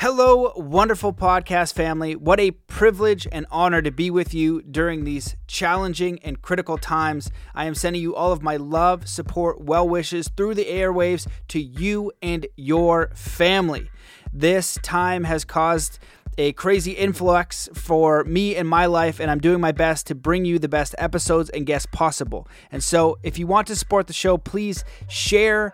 Hello, wonderful podcast family. What a privilege and honor to be with you during these challenging and critical times. I am sending you all of my love, support, well wishes through the airwaves to you and your family. This time has caused a crazy influx for me and my life, and I'm doing my best to bring you the best episodes and guests possible. And so, if you want to support the show, please share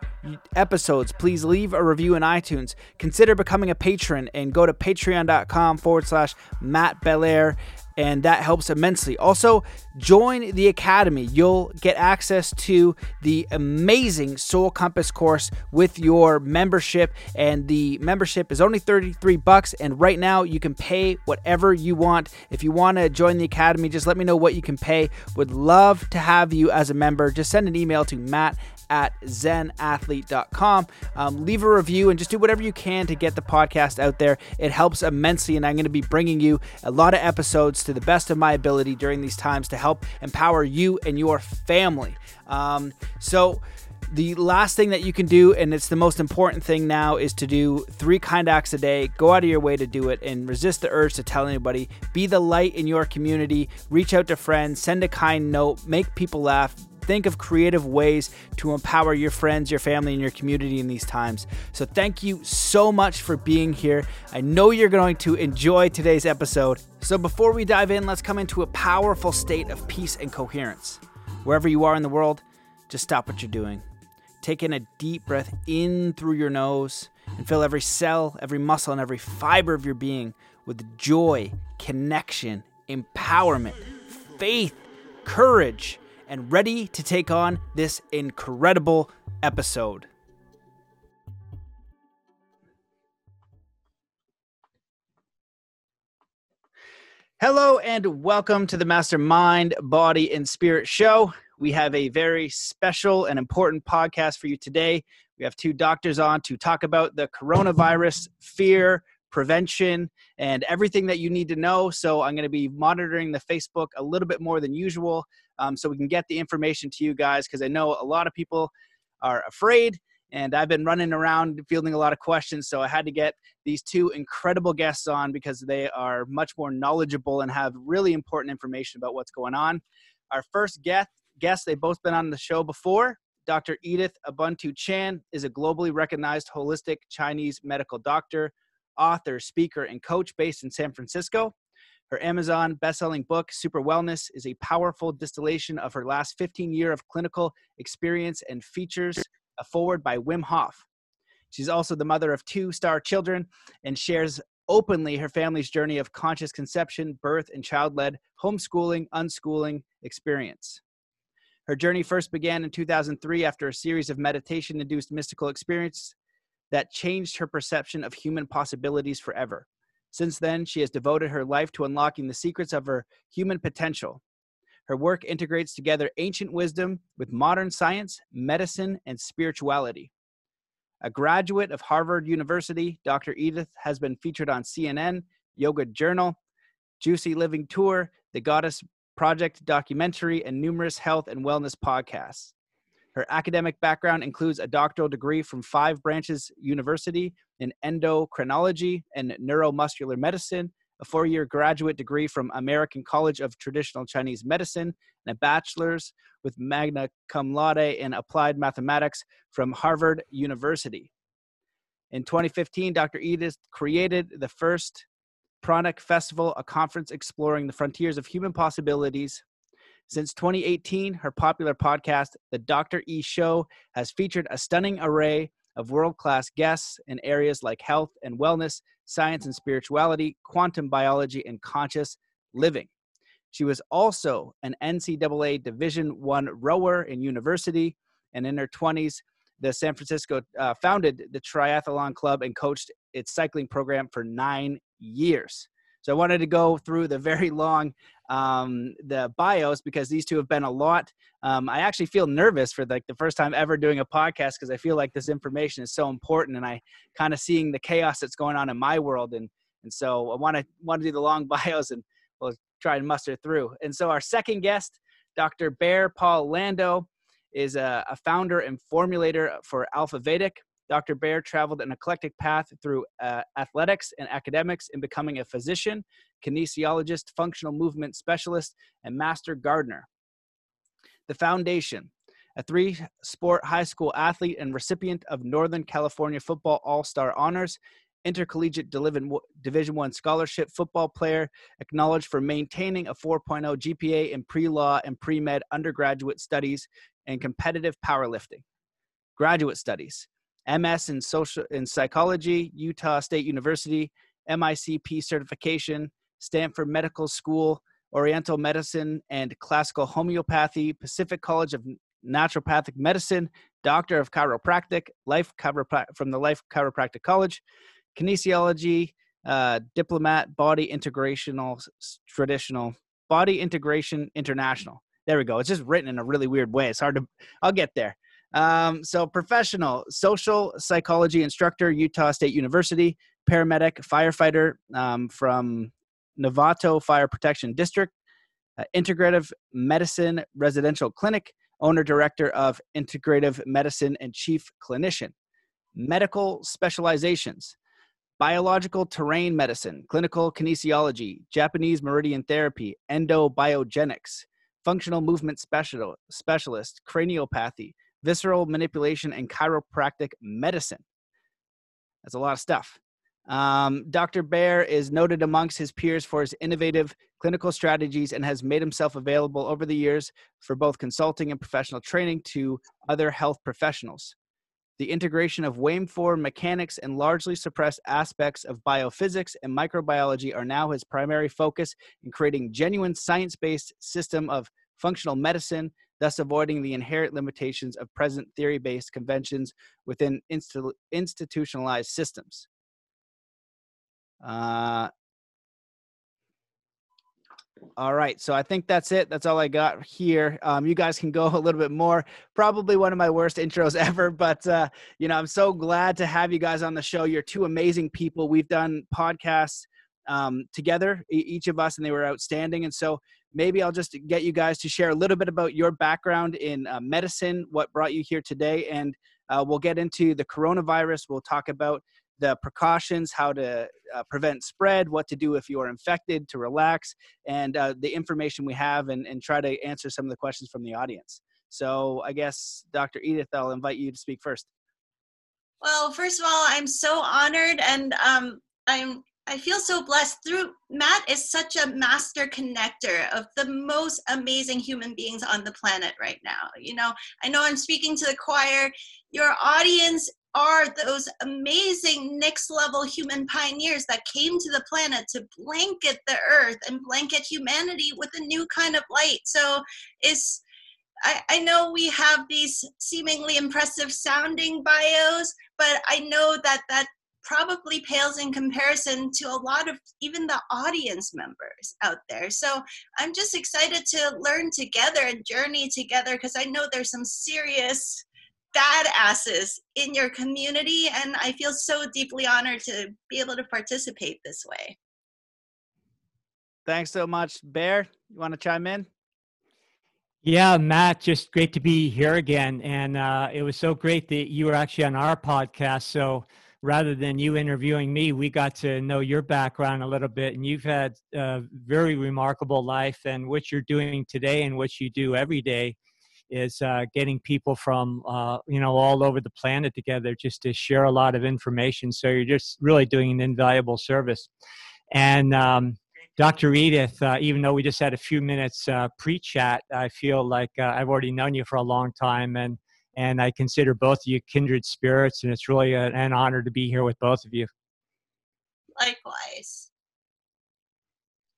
episodes. Please leave a review in iTunes. Consider becoming a patron and go to patreon.com forward slash Matt Belair and that helps immensely. Also, join the Academy. You'll get access to the amazing Soul Compass course with your membership, and the membership is only 33 bucks. And right now, you can pay whatever you want. If you want to join the Academy, just let me know what you can pay. Would love to have you as a member. Just send an email to matt at zenathlete.com. Um, leave a review and just do whatever you can to get the podcast out there. It helps immensely, and I'm going to be bringing you a lot of episodes to the best of my ability during these times to help empower you and your family. Um, so, the last thing that you can do, and it's the most important thing now, is to do three kind acts a day. Go out of your way to do it and resist the urge to tell anybody. Be the light in your community. Reach out to friends. Send a kind note. Make people laugh think of creative ways to empower your friends, your family, and your community in these times. So, thank you so much for being here. I know you're going to enjoy today's episode. So, before we dive in, let's come into a powerful state of peace and coherence. Wherever you are in the world, just stop what you're doing. Take in a deep breath in through your nose and fill every cell, every muscle, and every fiber of your being with joy, connection, empowerment, faith, courage, and ready to take on this incredible episode. Hello, and welcome to the Mastermind Body and Spirit Show. We have a very special and important podcast for you today. We have two doctors on to talk about the coronavirus fear, prevention, and everything that you need to know. So, I'm going to be monitoring the Facebook a little bit more than usual um, so we can get the information to you guys because I know a lot of people are afraid and I've been running around fielding a lot of questions. So I had to get these two incredible guests on because they are much more knowledgeable and have really important information about what's going on. Our first guest, guest they've both been on the show before. Dr. Edith Ubuntu Chan is a globally recognized holistic Chinese medical doctor, author, speaker, and coach based in San Francisco. Her Amazon best-selling book, Super Wellness, is a powerful distillation of her last 15 year of clinical experience and features a forward by Wim Hof. She's also the mother of two star children and shares openly her family's journey of conscious conception, birth, and child-led homeschooling, unschooling experience. Her journey first began in 2003 after a series of meditation-induced mystical experiences that changed her perception of human possibilities forever. Since then, she has devoted her life to unlocking the secrets of her human potential. Her work integrates together ancient wisdom with modern science, medicine, and spirituality. A graduate of Harvard University, Dr. Edith has been featured on CNN, Yoga Journal, Juicy Living Tour, The Goddess Project documentary, and numerous health and wellness podcasts. Her academic background includes a doctoral degree from Five Branches University in endocrinology and neuromuscular medicine, a four year graduate degree from American College of Traditional Chinese Medicine, and a bachelor's with magna cum laude in applied mathematics from Harvard University. In 2015, Dr. Edith created the first Pranic Festival, a conference exploring the frontiers of human possibilities since 2018, her popular podcast, The Dr. E Show, has featured a stunning array of world class guests in areas like health and wellness, science and spirituality, quantum biology, and conscious living. She was also an NCAA Division One rower in university, and in her 20s, the San Francisco uh, founded the Triathlon Club and coached its cycling program for nine years. So I wanted to go through the very long um, the bios because these two have been a lot. Um, I actually feel nervous for like the first time ever doing a podcast because I feel like this information is so important, and I kind of seeing the chaos that's going on in my world, and and so I want to want to do the long bios, and we'll try and muster through. And so our second guest, Dr. Bear Paul Lando, is a, a founder and formulator for Alpha Vedic, Dr. Baer traveled an eclectic path through uh, athletics and academics in becoming a physician, kinesiologist, functional movement specialist, and master gardener. The foundation, a three sport high school athlete and recipient of Northern California Football All Star honors, intercollegiate Division One scholarship football player, acknowledged for maintaining a 4.0 GPA in pre-law and pre-med undergraduate studies and competitive powerlifting. Graduate studies, MS in social in psychology, Utah State University, MICP certification, Stanford Medical School, Oriental Medicine and Classical Homeopathy, Pacific College of Naturopathic Medicine, Doctor of Chiropractic, Life from the Life Chiropractic College, Kinesiology, uh, Diplomat, Body Integrational Traditional, Body Integration International. There we go. It's just written in a really weird way. It's hard to, I'll get there. Um, so, professional social psychology instructor, Utah State University, paramedic, firefighter um, from Novato Fire Protection District, uh, integrative medicine residential clinic, owner director of integrative medicine and chief clinician. Medical specializations biological terrain medicine, clinical kinesiology, Japanese meridian therapy, endobiogenics, functional movement special, specialist, craniopathy, visceral manipulation, and chiropractic medicine. That's a lot of stuff. Um, Dr. Baer is noted amongst his peers for his innovative clinical strategies and has made himself available over the years for both consulting and professional training to other health professionals. The integration of waveform mechanics and largely suppressed aspects of biophysics and microbiology are now his primary focus in creating genuine science-based system of functional medicine, thus avoiding the inherent limitations of present theory-based conventions within institutionalized systems. Uh, all right, so I think that's it. That's all I got here. Um, you guys can go a little bit more. Probably one of my worst intros ever, but uh, you know I'm so glad to have you guys on the show. You're two amazing people. We've done podcasts um, together, each of us, and they were outstanding. And so maybe I'll just get you guys to share a little bit about your background in uh, medicine, what brought you here today, and uh, we'll get into the coronavirus. We'll talk about the precautions, how to uh, prevent spread, what to do if you are infected, to relax, and uh, the information we have, and, and try to answer some of the questions from the audience. So I guess, Dr. Edith, I'll invite you to speak first. Well, first of all, I'm so honored, and um, I'm I feel so blessed. Through Matt is such a master connector of the most amazing human beings on the planet right now. You know, I know I'm speaking to the choir. Your audience are those amazing next level human pioneers that came to the planet to blanket the earth and blanket humanity with a new kind of light. So it's I, I know we have these seemingly impressive sounding bios, but I know that that probably pales in comparison to a lot of even the audience members out there. So I'm just excited to learn together and journey together because I know there's some serious badasses in your community and i feel so deeply honored to be able to participate this way. Thanks so much. Bear you want to chime in? Yeah matt just great to be here again and uh, it was so great that you were actually on our podcast so rather than you interviewing me we got to know your background a little bit and you've had a very remarkable life and what you're doing today and what you do every day is uh, getting people from uh, you know all over the planet together just to share a lot of information. So you're just really doing an invaluable service. And um, Dr. Edith, uh, even though we just had a few minutes uh, pre-chat, I feel like uh, I've already known you for a long time, and and I consider both of you kindred spirits, and it's really an honor to be here with both of you. Likewise.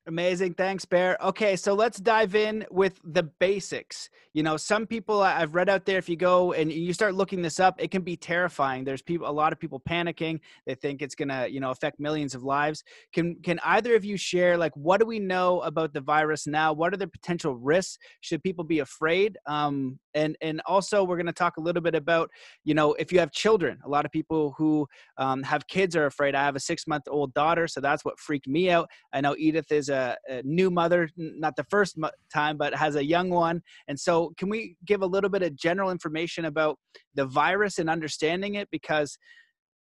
Amazing. Thanks, Bear. Okay, so let's dive in with the basics. You know, some people I've read out there, if you go and you start looking this up, it can be terrifying. There's people, a lot of people panicking. They think it's gonna, you know, affect millions of lives. Can can either of you share like what do we know about the virus now? What are the potential risks? Should people be afraid? Um, and and also we're gonna talk a little bit about, you know, if you have children. A lot of people who um, have kids are afraid. I have a six month old daughter, so that's what freaked me out. I know Edith is a, new mother, not the first time, but has a young one. And so, can we give a little bit of general information about the virus and understanding it? Because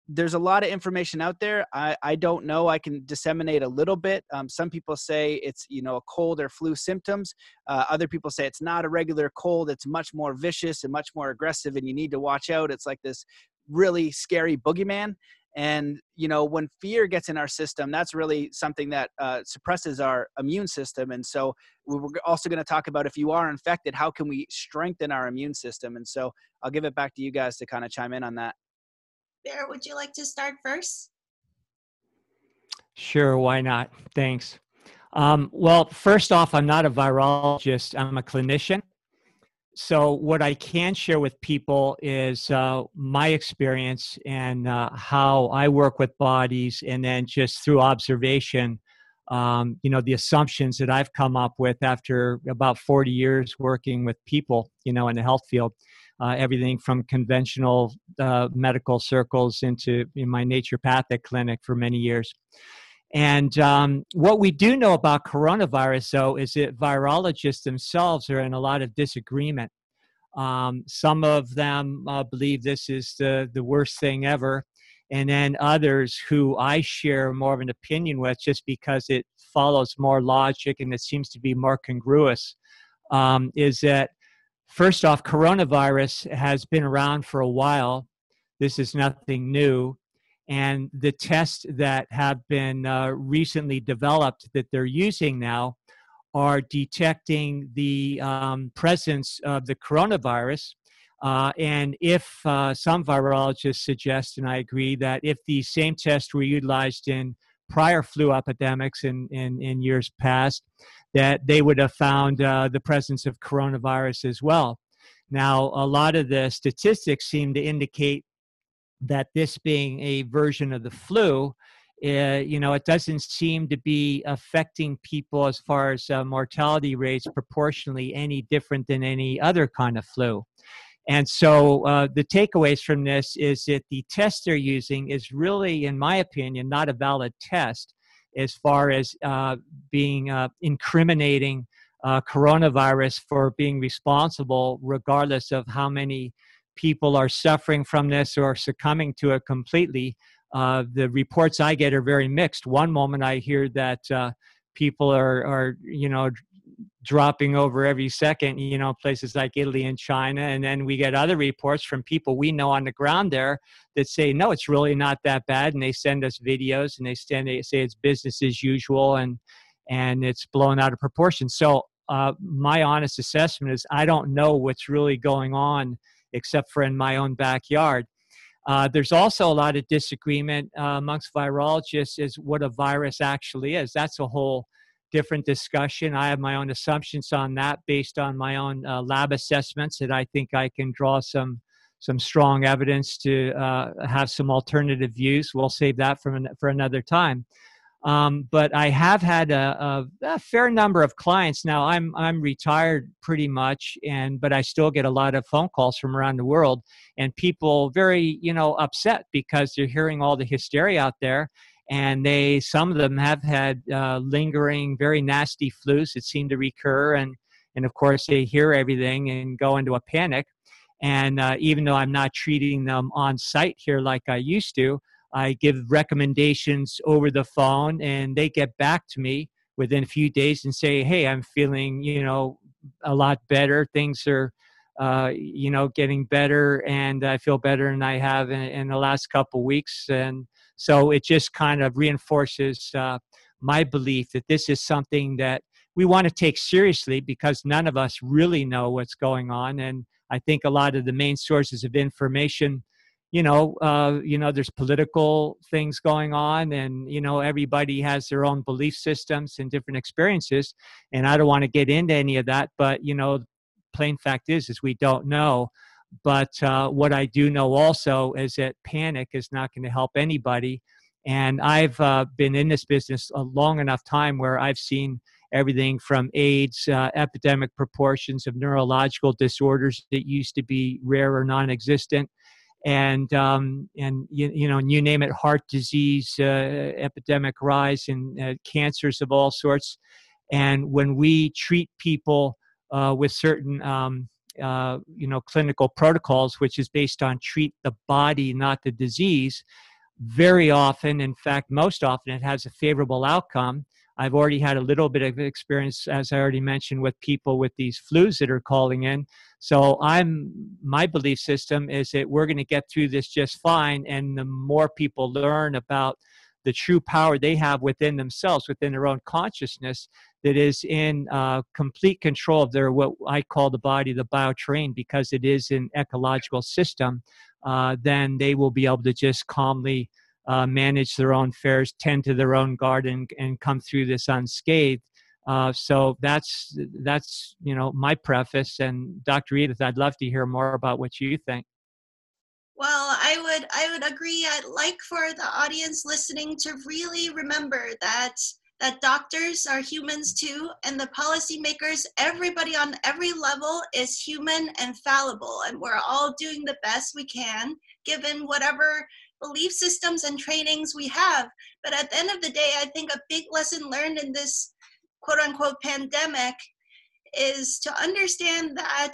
there's a lot of information out there. I, I don't know. I can disseminate a little bit. Um, some people say it's you know a cold or flu symptoms. Uh, other people say it's not a regular cold. It's much more vicious and much more aggressive, and you need to watch out. It's like this really scary boogeyman. And you know when fear gets in our system, that's really something that uh, suppresses our immune system. And so we're also going to talk about if you are infected, how can we strengthen our immune system? And so I'll give it back to you guys to kind of chime in on that. Bear, would you like to start first? Sure, why not? Thanks. Um, well, first off, I'm not a virologist, I'm a clinician. So, what I can share with people is uh, my experience and uh, how I work with bodies, and then just through observation, um, you know, the assumptions that I've come up with after about 40 years working with people, you know, in the health field uh, everything from conventional uh, medical circles into in my naturopathic clinic for many years. And um, what we do know about coronavirus, though, is that virologists themselves are in a lot of disagreement. Um, some of them uh, believe this is the, the worst thing ever. And then others who I share more of an opinion with just because it follows more logic and it seems to be more congruous um, is that First off, coronavirus has been around for a while. This is nothing new. And the tests that have been uh, recently developed that they're using now are detecting the um, presence of the coronavirus. Uh, and if uh, some virologists suggest, and I agree, that if the same tests were utilized in prior flu epidemics in, in, in years past, that they would have found uh, the presence of coronavirus as well. Now, a lot of the statistics seem to indicate that this being a version of the flu, uh, you know, it doesn't seem to be affecting people as far as uh, mortality rates proportionally any different than any other kind of flu. And so uh, the takeaways from this is that the test they're using is really, in my opinion, not a valid test as far as uh, being uh, incriminating uh, coronavirus for being responsible, regardless of how many people are suffering from this or succumbing to it completely. Uh, the reports I get are very mixed. One moment I hear that uh, people are, are, you know, dropping over every second, you know, places like Italy and China. And then we get other reports from people we know on the ground there that say, no, it's really not that bad. And they send us videos and they, send, they say it's business as usual and, and it's blown out of proportion. So uh, my honest assessment is I don't know what's really going on except for in my own backyard. Uh, there's also a lot of disagreement uh, amongst virologists as what a virus actually is. That's a whole different discussion. I have my own assumptions on that based on my own uh, lab assessments that I think I can draw some some strong evidence to uh, have some alternative views. We'll save that for, an, for another time. Um, but I have had a, a, a, fair number of clients now. I'm I'm retired pretty much, and but I still get a lot of phone calls from around the world, and people very you know upset because they're hearing all the hysteria out there, and they some of them have had uh, lingering very nasty flus that seem to recur and and of course they hear everything and go into a panic and uh, even though i'm not treating them on site here like i used to i give recommendations over the phone and they get back to me within a few days and say hey i'm feeling you know a lot better things are uh, you know getting better and i feel better than i have in, in the last couple weeks and so it just kind of reinforces uh, my belief that this is something that we want to take seriously because none of us really know what's going on. And I think a lot of the main sources of information, you know, uh, you know, there's political things going on, and you know, everybody has their own belief systems and different experiences. And I don't want to get into any of that, but you know, plain fact is, is we don't know. But uh, what I do know also is that panic is not going to help anybody. And I've uh, been in this business a long enough time where I've seen everything from AIDS, uh, epidemic proportions of neurological disorders that used to be rare or non existent. And um, and you, you know you name it heart disease uh, epidemic rise and uh, cancers of all sorts. And when we treat people uh, with certain um, uh, you know clinical protocols which is based on treat the body not the disease very often in fact most often it has a favorable outcome I've already had a little bit of experience, as I already mentioned, with people with these flus that are calling in. So I'm my belief system is that we're going to get through this just fine, and the more people learn about the true power they have within themselves, within their own consciousness, that is in uh, complete control of their what I call the body, the bioterrain, because it is an ecological system. Uh, then they will be able to just calmly uh, manage their own affairs, tend to their own garden, and come through this unscathed. Uh, so that's that's you know my preface. And Dr. Edith, I'd love to hear more about what you think. Well, I would I would agree. I'd like for the audience listening to really remember that that doctors are humans too, and the policymakers, everybody on every level is human and fallible, and we're all doing the best we can given whatever belief systems and trainings we have. But at the end of the day, I think a big lesson learned in this quote unquote pandemic is to understand that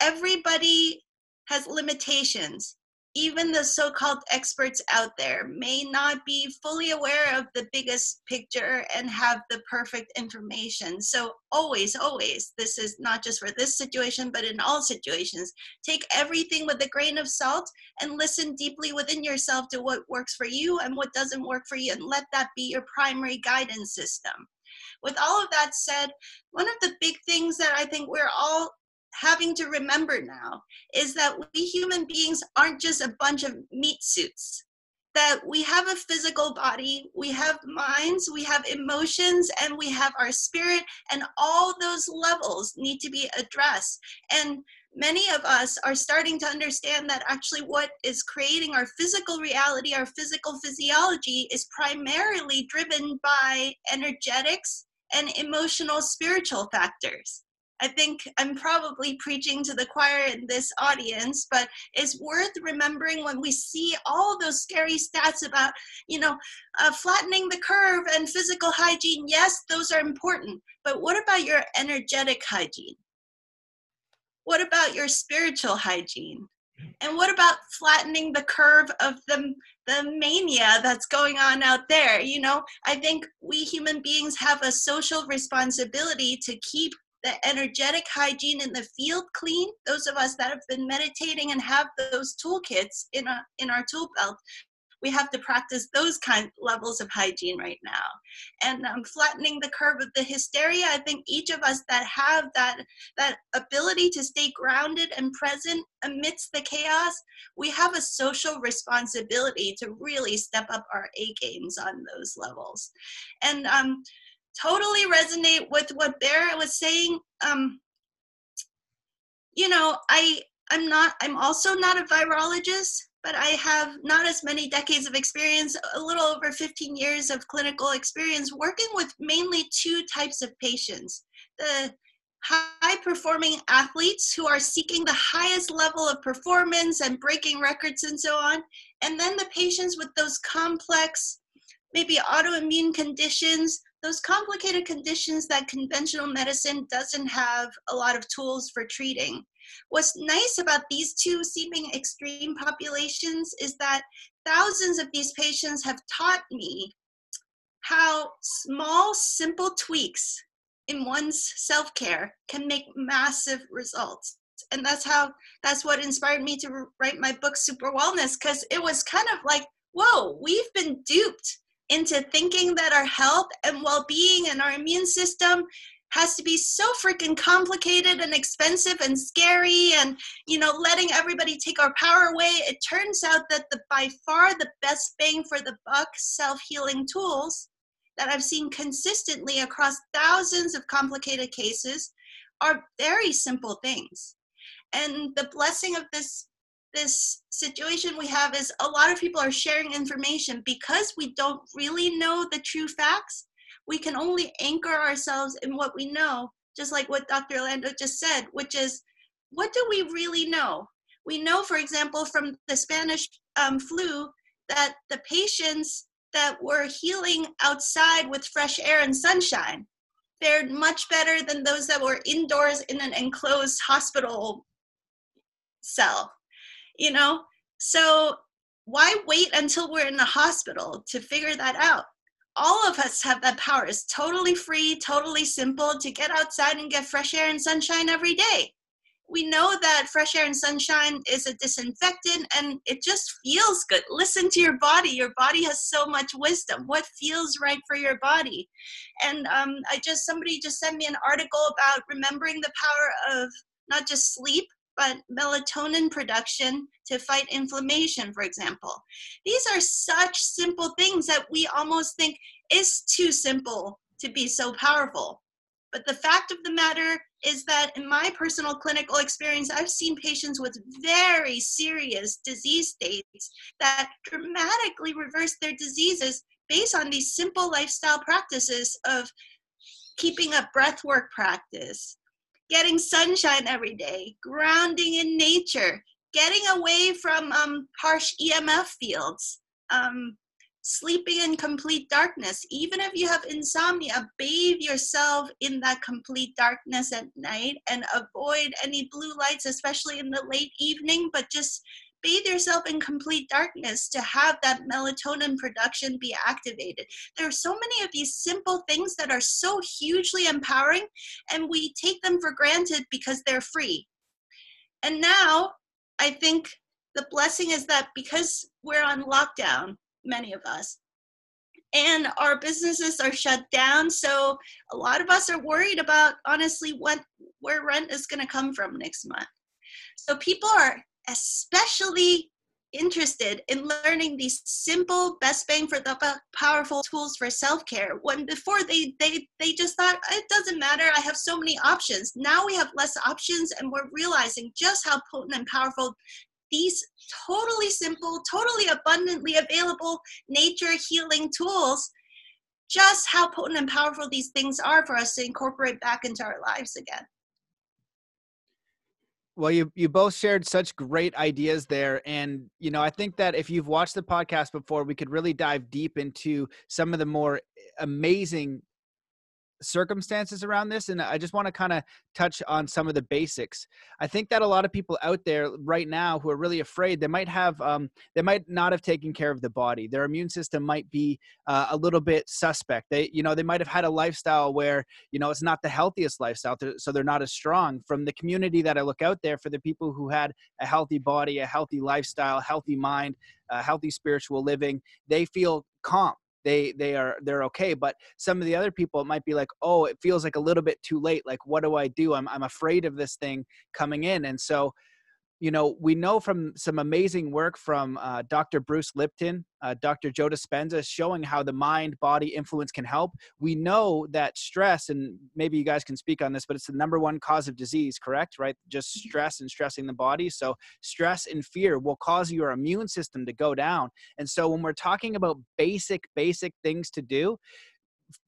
everybody has limitations even the so called experts out there may not be fully aware of the biggest picture and have the perfect information. So, always, always, this is not just for this situation, but in all situations, take everything with a grain of salt and listen deeply within yourself to what works for you and what doesn't work for you, and let that be your primary guidance system. With all of that said, one of the big things that I think we're all having to remember now is that we human beings aren't just a bunch of meat suits that we have a physical body, we have minds, we have emotions, and we have our spirit, and all those levels need to be addressed. And many of us are starting to understand that actually what is creating our physical reality, our physical physiology, is primarily driven by energetics and emotional spiritual factors. I think I'm probably preaching to the choir in this audience, but it's worth remembering when we see all those scary stats about, you know, uh, flattening the curve and physical hygiene. Yes, those are important, but what about your energetic hygiene? What about your spiritual hygiene? And what about flattening the curve of the, the mania that's going on out there? You know, I think we human beings have a social responsibility to keep the energetic hygiene and the field clean those of us that have been meditating and have those toolkits in our in our tool belt we have to practice those kind levels of hygiene right now. And um, flattening the curve of the hysteria i think each of us that have that that ability to stay grounded and present amidst the chaos we have a social responsibility to really step up our a games on those levels. And um, totally resonate with what Bear was saying. Um, you know, I I'm not I'm also not a virologist, but I have not as many decades of experience, a little over 15 years of clinical experience working with mainly two types of patients. The high performing athletes who are seeking the highest level of performance and breaking records and so on, and then the patients with those complex maybe autoimmune conditions those complicated conditions that conventional medicine doesn't have a lot of tools for treating. What's nice about these two seeming extreme populations is that thousands of these patients have taught me how small, simple tweaks in one's self care can make massive results. And that's how, that's what inspired me to write my book, Super Wellness, because it was kind of like, whoa, we've been duped into thinking that our health and well-being and our immune system has to be so freaking complicated and expensive and scary and you know letting everybody take our power away. It turns out that the by far the best bang for the buck self-healing tools that i've seen consistently across thousands of complicated cases are very simple things. And the blessing of this this situation we have is a lot of people are sharing information because we don't really know the true facts. We can only anchor ourselves in what we know, just like what Dr. Orlando just said, which is what do we really know? We know, for example, from the Spanish um, flu that the patients that were healing outside with fresh air and sunshine fared much better than those that were indoors in an enclosed hospital cell you know so why wait until we're in the hospital to figure that out all of us have that power it's totally free totally simple to get outside and get fresh air and sunshine every day we know that fresh air and sunshine is a disinfectant and it just feels good. Listen to your body. Your body has so much wisdom. What feels right for your body? And um, I just, somebody just sent me an article about remembering the power of not just sleep, but melatonin production to fight inflammation, for example. These are such simple things that we almost think is too simple to be so powerful. But the fact of the matter is that in my personal clinical experience, I've seen patients with very serious disease states that dramatically reverse their diseases based on these simple lifestyle practices of keeping a breath work practice, getting sunshine every day, grounding in nature, getting away from um, harsh EMF fields, um, sleeping in complete darkness. Even if you have insomnia, bathe yourself in that complete darkness at night and avoid any blue lights, especially in the late evening, but just bathe yourself in complete darkness to have that melatonin production be activated. There are so many of these simple things that are so hugely empowering, and we take them for granted because they're free. And now I think the blessing is that because we're on lockdown, many of us. And our businesses are shut down, so a lot of us are worried about honestly what where rent is going to come from next month. So people are especially interested in learning these simple best bang for the powerful tools for self-care when before they they they just thought it doesn't matter i have so many options now we have less options and we're realizing just how potent and powerful these totally simple, totally abundantly available nature healing tools, just how potent and powerful these things are for us to incorporate back into our lives again. Well, you you both shared such great ideas there, and you know I think that if you've watched the podcast before, we could really dive deep into some of the more eh, amazing circumstances around this and i just want to kind of touch on some of the basics. I think that a lot of people out there right now who are really afraid they might have um, they might not have taken care of the body. Their immune system might be uh, a little bit suspect. They you know they might have had a lifestyle where you know it's not the healthiest lifestyle so they're not as strong. From the community that i look out there for the people who had a healthy body a healthy lifestyle healthy mind a healthy spiritual living they feel calm they they are they're okay but some of the other people it might be like oh it feels like a little bit too late like what do i do? I'm, I'm afraid of this thing coming in. And so you know, we know from some amazing work from uh, Dr. Bruce Lipton, uh, Dr. Joe Dispenza, showing how the mind body influence can help. We know that stress, and maybe you guys can speak on this, but it's the number one cause of disease, correct? Right? Just mm-hmm. stress and stressing the body. So, stress and fear will cause your immune system to go down. And so, when we're talking about basic, basic things to do,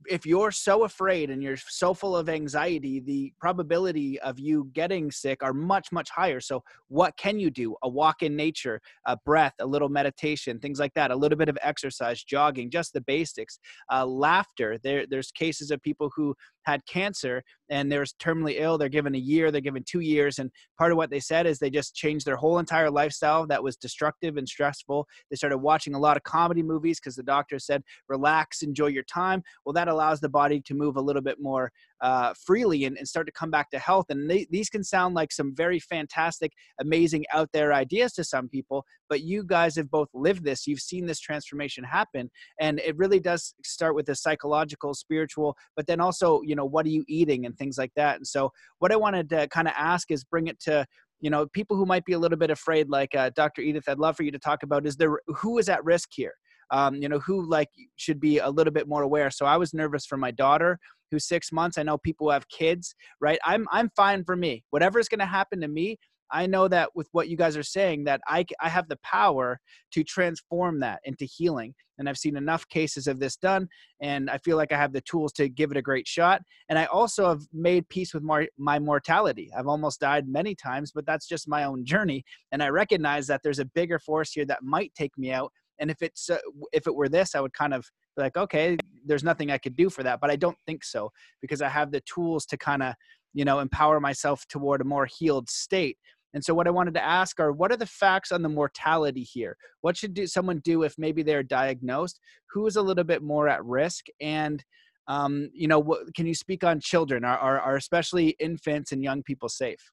if you're so afraid and you're so full of anxiety, the probability of you getting sick are much, much higher. So, what can you do? A walk in nature, a breath, a little meditation, things like that, a little bit of exercise, jogging, just the basics. Uh, laughter. There, there's cases of people who had cancer and they're terminally ill. They're given a year, they're given two years. And part of what they said is they just changed their whole entire lifestyle that was destructive and stressful. They started watching a lot of comedy movies because the doctor said, relax, enjoy your time. Well, that allows the body to move a little bit more uh, freely and, and, start to come back to health. And they, these can sound like some very fantastic, amazing out there ideas to some people, but you guys have both lived this. You've seen this transformation happen. And it really does start with the psychological, spiritual, but then also, you know, what are you eating and things like that. And so, what I wanted to kind of ask is bring it to you know people who might be a little bit afraid like uh, dr edith i'd love for you to talk about is there who is at risk here um, you know who like should be a little bit more aware so i was nervous for my daughter who's six months i know people have kids right i'm i'm fine for me whatever's going to happen to me I know that with what you guys are saying, that I, I have the power to transform that into healing. And I've seen enough cases of this done, and I feel like I have the tools to give it a great shot. And I also have made peace with my, my mortality. I've almost died many times, but that's just my own journey. And I recognize that there's a bigger force here that might take me out. And if it's uh, if it were this, I would kind of be like, okay, there's nothing I could do for that. But I don't think so because I have the tools to kind of you know empower myself toward a more healed state. And so what i wanted to ask are what are the facts on the mortality here? What should do, someone do if maybe they're diagnosed? Who is a little bit more at risk? And um, you know what, can you speak on children? Are, are, are especially infants and young people safe?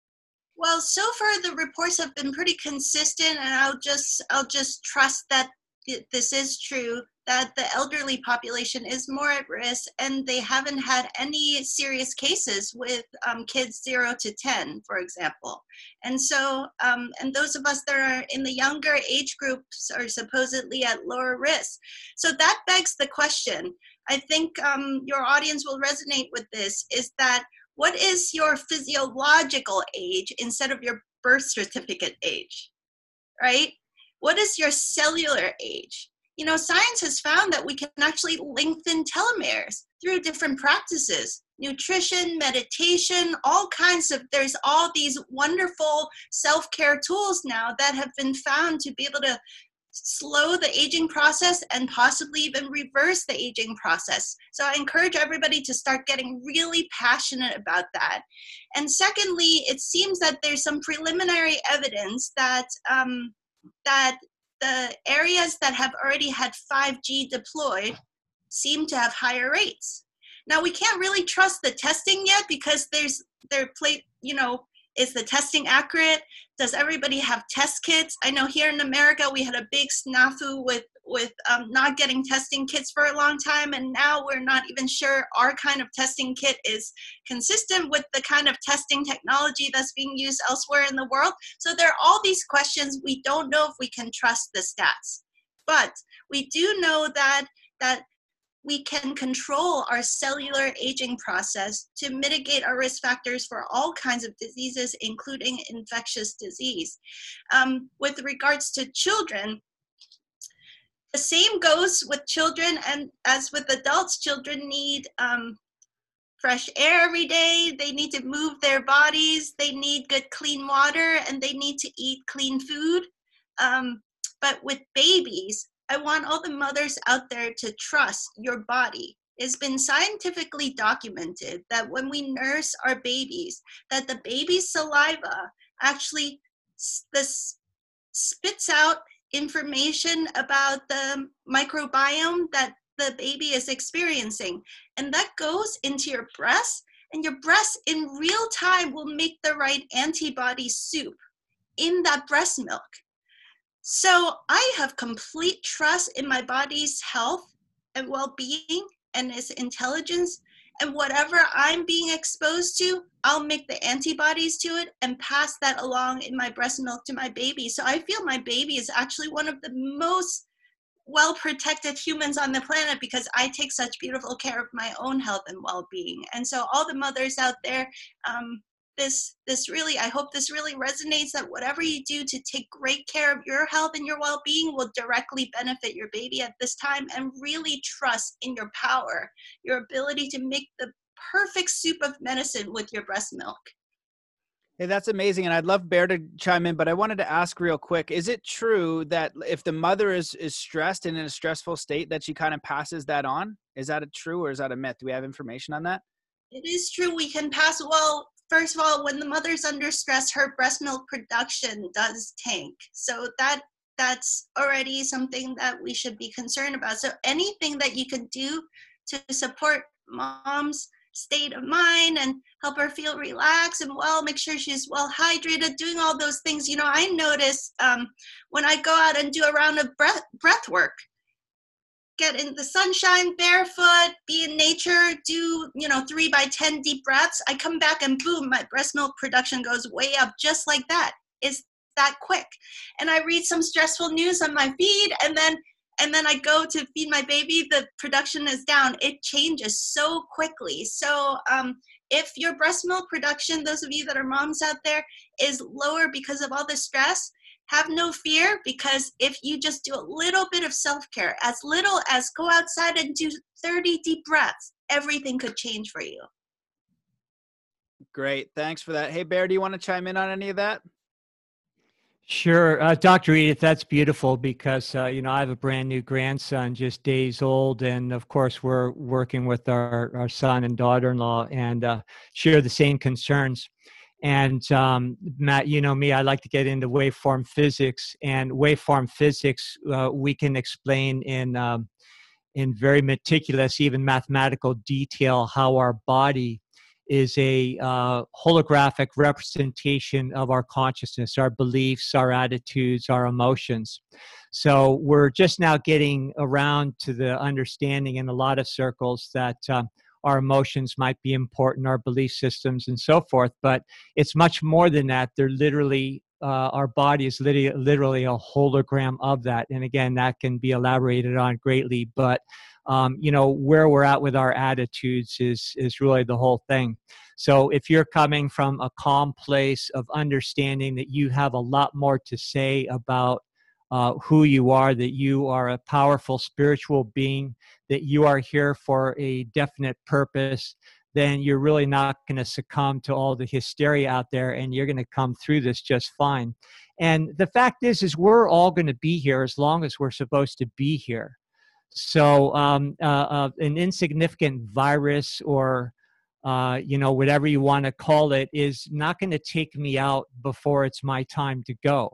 Well so far the reports have been pretty consistent and i'll just i'll just trust that this is true that the elderly population is more at risk and they haven't had any serious cases with um, kids 0 to 10 for example. And so um, and those of us that are in the younger age groups are supposedly at lower risk. So that begs the question. I think um, your audience will resonate with this is that what is your physiological age instead of your birth certificate age? Right what is your cellular age you know, science has found that we can actually lengthen telomeres through different practices nutrition, meditation, all kinds of, there's all these wonderful self care tools now that have been found to be able to slow the aging process and possibly even reverse the aging process. So I encourage everybody to start getting really passionate about that. And secondly, it seems that there's some preliminary evidence that um, that the areas that have already had 5G deployed seem to have higher rates. Now we can't really trust the testing yet because there's their plate, you know, is the testing accurate? Does everybody have test kits? I know here in America we had a big snafu with with um, not getting testing kits for a long time, and now we're not even sure our kind of testing kit is consistent with the kind of testing technology that's being used elsewhere in the world. So there are all these questions. We don't know if we can trust the stats, but we do know that that we can control our cellular aging process to mitigate our risk factors for all kinds of diseases, including infectious disease. Um, with regards to children, the same goes with children and as with adults children need um, fresh air every day. They need to move their bodies. They need good clean water and they need to eat clean food. Um, but with babies i want all the mothers out there to trust your body. It's been scientifically documented that when we nurse our babies that the baby's saliva actually this spits out information about the microbiome that the baby is experiencing. And that goes into your breast, and your breast in real time will make the right antibody soup in that breast milk. So I have complete trust in my body's health and well being and its intelligence and whatever I'm being exposed to, I'll make the antibodies to it and pass that along in my breast milk to my baby. So I feel my baby is actually one of the most well protected humans on the planet because I take such beautiful care of my own health and well being. And so, all the mothers out there, um, this this really i hope this really resonates that whatever you do to take great care of your health and your well-being will directly benefit your baby at this time and really trust in your power your ability to make the perfect soup of medicine with your breast milk Hey, that's amazing, and I'd love Bear to chime in. But I wanted to ask real quick: Is it true that if the mother is is stressed and in a stressful state, that she kind of passes that on? Is that a true or is that a myth? Do we have information on that? It is true. We can pass. Well, first of all, when the mother's under stress, her breast milk production does tank. So that that's already something that we should be concerned about. So anything that you can do to support mom's state of mind and help her feel relaxed and well, make sure she's well hydrated, doing all those things. You know, I notice um, when I go out and do a round of breath breath work, get in the sunshine barefoot, be in nature, do, you know, three by 10 deep breaths. I come back and boom, my breast milk production goes way up just like that. It's that quick. And I read some stressful news on my feed and then and then I go to feed my baby, the production is down. It changes so quickly. So um, if your breast milk production, those of you that are moms out there, is lower because of all the stress, have no fear because if you just do a little bit of self care, as little as go outside and do 30 deep breaths, everything could change for you. Great. Thanks for that. Hey, Bear, do you want to chime in on any of that? Sure, uh, Dr. Edith, that's beautiful because uh, you know I have a brand new grandson, just days old, and of course we're working with our our son and daughter-in-law and uh, share the same concerns. And um, Matt, you know me, I like to get into waveform physics, and waveform physics uh, we can explain in um, in very meticulous, even mathematical detail how our body is a uh, holographic representation of our consciousness, our beliefs, our attitudes, our emotions. So we're just now getting around to the understanding in a lot of circles that uh, our emotions might be important, our belief systems, and so forth. But it's much more than that. They're literally uh, our body is literally, literally a hologram of that. And again, that can be elaborated on greatly. But um, you know where we're at with our attitudes is is really the whole thing so if you're coming from a calm place of understanding that you have a lot more to say about uh, who you are that you are a powerful spiritual being that you are here for a definite purpose then you're really not going to succumb to all the hysteria out there and you're going to come through this just fine and the fact is is we're all going to be here as long as we're supposed to be here so um, uh, uh, an insignificant virus or uh, you know whatever you want to call it is not going to take me out before it's my time to go.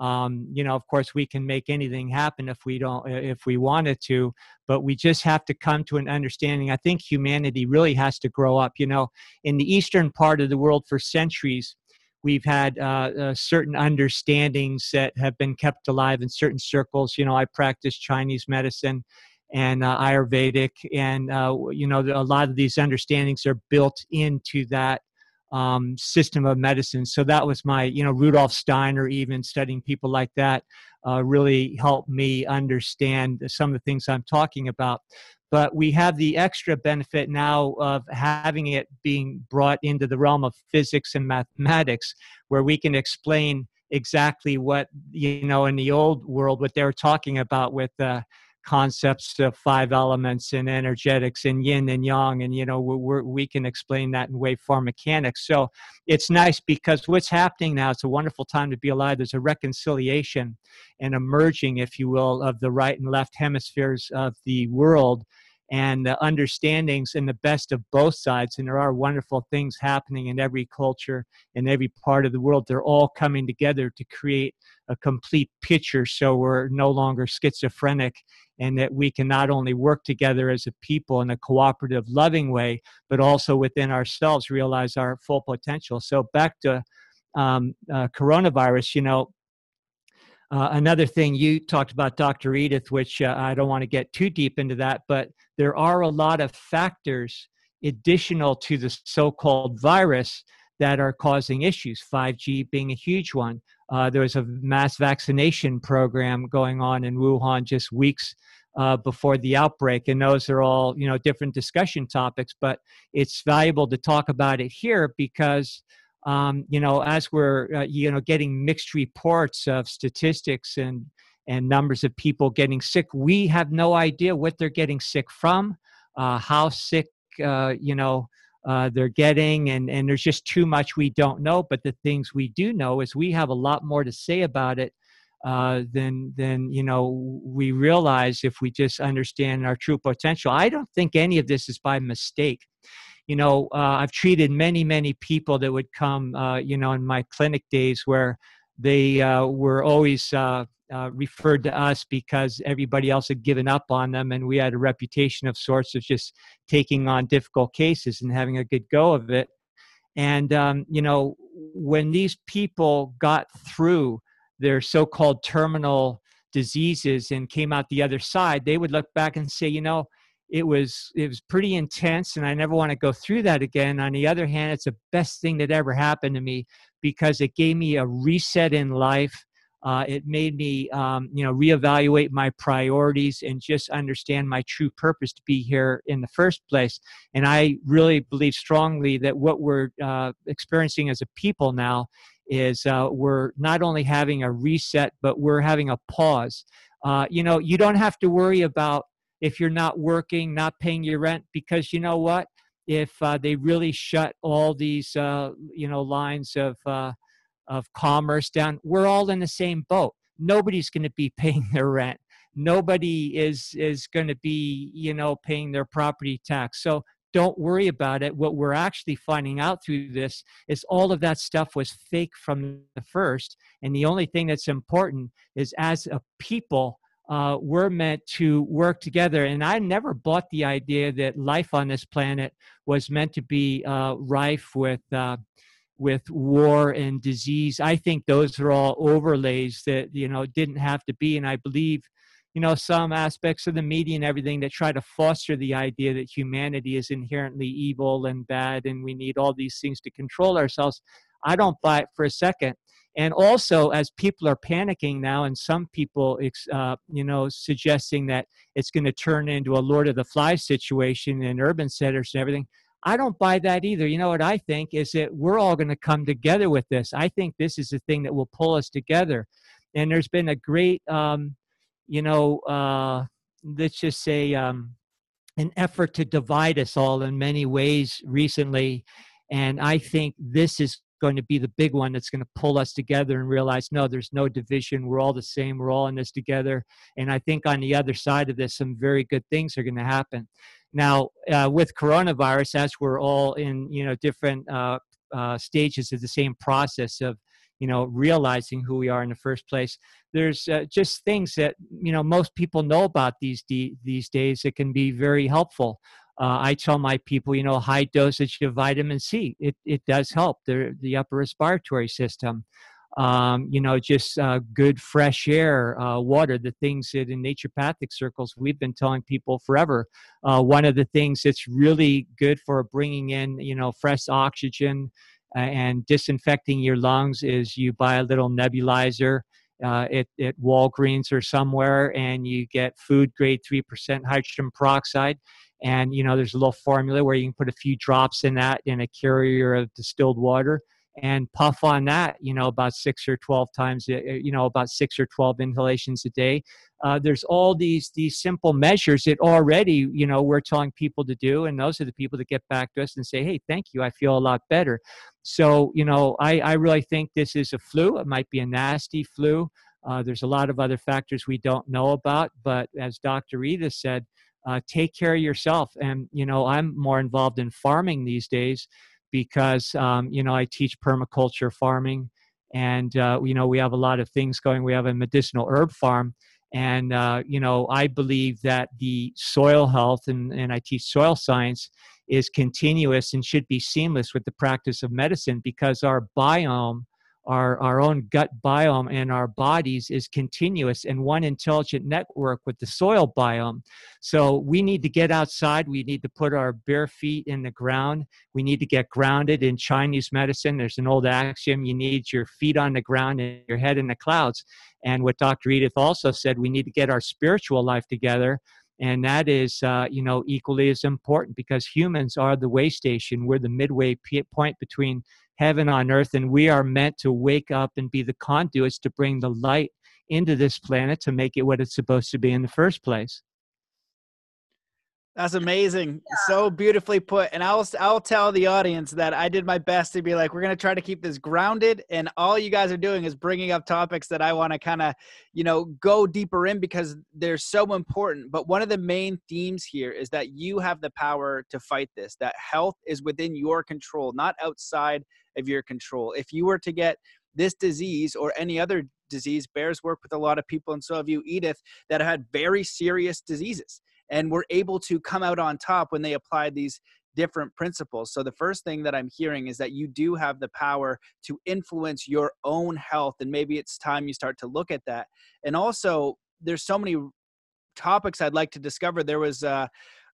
Um, you know, of course, we can make anything happen if we don't, if we wanted to, but we just have to come to an understanding. I think humanity really has to grow up. You know, in the eastern part of the world for centuries, we've had uh, uh, certain understandings that have been kept alive in certain circles. You know, I practice Chinese medicine and uh, Ayurvedic, and uh, you know, a lot of these understandings are built into that um, system of medicine. So that was my, you know, Rudolf Steiner, even studying people like that, uh, really helped me understand some of the things I'm talking about but we have the extra benefit now of having it being brought into the realm of physics and mathematics where we can explain exactly what you know in the old world what they were talking about with uh, concepts of five elements and energetics and yin and yang and you know we we can explain that in waveform mechanics. So it's nice because what's happening now it's a wonderful time to be alive. There's a reconciliation and emerging if you will of the right and left hemispheres of the world and the understandings and the best of both sides. And there are wonderful things happening in every culture in every part of the world. They're all coming together to create a complete picture so we're no longer schizophrenic and that we can not only work together as a people in a cooperative, loving way, but also within ourselves realize our full potential. So back to um, uh, coronavirus, you know, uh, another thing you talked about, Dr. Edith, which uh, I don't want to get too deep into that, but there are a lot of factors additional to the so called virus that are causing issues, 5G being a huge one. Uh, there was a mass vaccination program going on in Wuhan just weeks uh, before the outbreak, and those are all you know different discussion topics. But it's valuable to talk about it here because um, you know, as we're uh, you know getting mixed reports of statistics and and numbers of people getting sick, we have no idea what they're getting sick from, uh, how sick uh, you know uh, they're getting, and and there's just too much we don't know. But the things we do know is we have a lot more to say about it uh, than than you know we realize if we just understand our true potential. I don't think any of this is by mistake you know, uh, I've treated many, many people that would come, uh, you know, in my clinic days where they uh, were always uh, uh, referred to us because everybody else had given up on them, and we had a reputation of sorts of just taking on difficult cases and having a good go of it. And um, you know, when these people got through their so-called terminal diseases and came out the other side, they would look back and say, you know, it was it was pretty intense and i never want to go through that again on the other hand it's the best thing that ever happened to me because it gave me a reset in life Uh, it made me, um, you know, reevaluate my priorities and just understand my true purpose to be here in the first place. And I really believe strongly that what we're uh, experiencing as a people now is uh, we're not only having a reset, but we're having a pause. Uh, you know, you don't have to worry about if you're not working, not paying your rent, because you know what? If uh, they really shut all these, uh, you know, lines of uh, of commerce down, we're all in the same boat. Nobody's going to be paying their rent. Nobody is is going to be, you know, paying their property tax. So don't worry about it. What we're actually finding out through this is all of that stuff was fake from the first. And the only thing that's important is as a people, uh, we're meant to work together. And I never bought the idea that life on this planet was meant to be uh, rife with. Uh, with war and disease i think those are all overlays that you know didn't have to be and i believe you know some aspects of the media and everything that try to foster the idea that humanity is inherently evil and bad and we need all these things to control ourselves i don't buy it for a second and also as people are panicking now and some people uh, you know suggesting that it's going to turn into a lord of the flies situation in urban centers and everything i don't buy that either. You know what i think is that we're all going to come together with this. I think this is the thing that will pull us together. And there's been a great um, you know, uh, let's just say um, an effort to divide us all in many ways recently. And I think this is going to be the big one that's going to pull us together and realize no, there's no division. We're all the same. We're all in this together. And I think on the other side of this, some very good things are going to happen. Now, uh, with coronavirus, as we're all in you know different uh, uh, stages of the same process of you know realizing who we are in the first place there's uh, just things that you know most people know about these de- these days that can be very helpful uh, I tell my people, you know, high dosage of vitamin C, it, it does help the, the upper respiratory system. Um, you know, just uh, good fresh air, uh, water, the things that in naturopathic circles we've been telling people forever. Uh, one of the things that's really good for bringing in, you know, fresh oxygen uh, and disinfecting your lungs is you buy a little nebulizer uh, at, at Walgreens or somewhere, and you get food grade 3% hydrogen peroxide. And, you know, there's a little formula where you can put a few drops in that in a carrier of distilled water and puff on that, you know, about six or 12 times, uh, uh, you know, about six or 12 inhalations a day. Uh, there's all these, these simple measures that already, you know, we're telling people to do. And those are the people that get back to us and say, hey, thank you. I feel a lot better. So, you know, I, I really think this is a flu. It might be a nasty flu. Uh, there's a lot of other factors we don't know about. But as Dr. Edith said, uh, take care of yourself. And, you know, I'm more involved in farming these days because um, you know I teach permaculture farming, and uh, you know we have a lot of things going. We have a medicinal herb farm, and uh, you know I believe that the soil health and, and I teach soil science is continuous and should be seamless with the practice of medicine because our biome our, our own gut biome and our bodies is continuous and one intelligent network with the soil biome. So we need to get outside. We need to put our bare feet in the ground. We need to get grounded in Chinese medicine. There's an old axiom you need your feet on the ground and your head in the clouds. And what Dr. Edith also said, we need to get our spiritual life together and that is uh, you know equally as important because humans are the way station we're the midway point between heaven on earth, and we are meant to wake up and be the conduits to bring the light into this planet to make it what it's supposed to be in the first place. That's amazing. Yeah. So beautifully put. And I'll I'll tell the audience that I did my best to be like we're going to try to keep this grounded and all you guys are doing is bringing up topics that I want to kind of, you know, go deeper in because they're so important. But one of the main themes here is that you have the power to fight this. That health is within your control, not outside of your control. If you were to get this disease or any other disease, Bear's work with a lot of people and so have you Edith that have had very serious diseases and we were able to come out on top when they applied these different principles. So the first thing that I'm hearing is that you do have the power to influence your own health and maybe it's time you start to look at that. And also there's so many topics I'd like to discover. There was uh,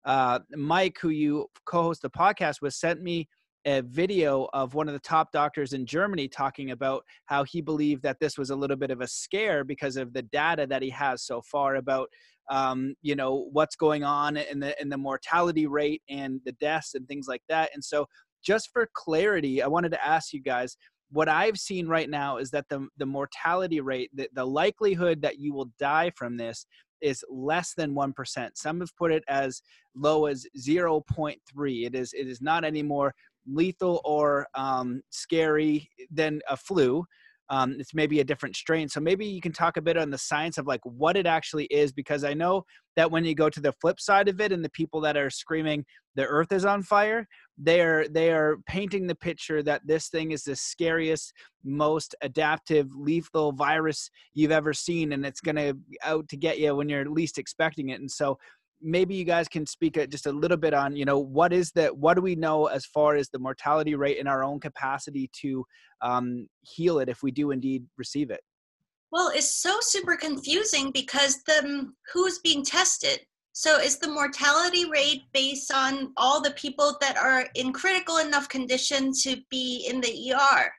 uh, Mike, who you co-host the podcast with, sent me a video of one of the top doctors in Germany talking about how he believed that this was a little bit of a scare because of the data that he has so far about um, you know what's going on in the in the mortality rate and the deaths and things like that. And so, just for clarity, I wanted to ask you guys what I've seen right now is that the the mortality rate, the, the likelihood that you will die from this is less than 1%. Some have put it as low as 0.3. It is it is not any more lethal or um, scary than a flu. Um, it's maybe a different strain. So maybe you can talk a bit on the science of like what it actually is, because I know that when you go to the flip side of it and the people that are screaming the earth is on fire, they are they are painting the picture that this thing is the scariest, most adaptive, lethal virus you've ever seen, and it's gonna out to get you when you're least expecting it. And so maybe you guys can speak just a little bit on you know what is that what do we know as far as the mortality rate in our own capacity to um, heal it if we do indeed receive it? Well it's so super confusing because the who's being tested? So is the mortality rate based on all the people that are in critical enough condition to be in the er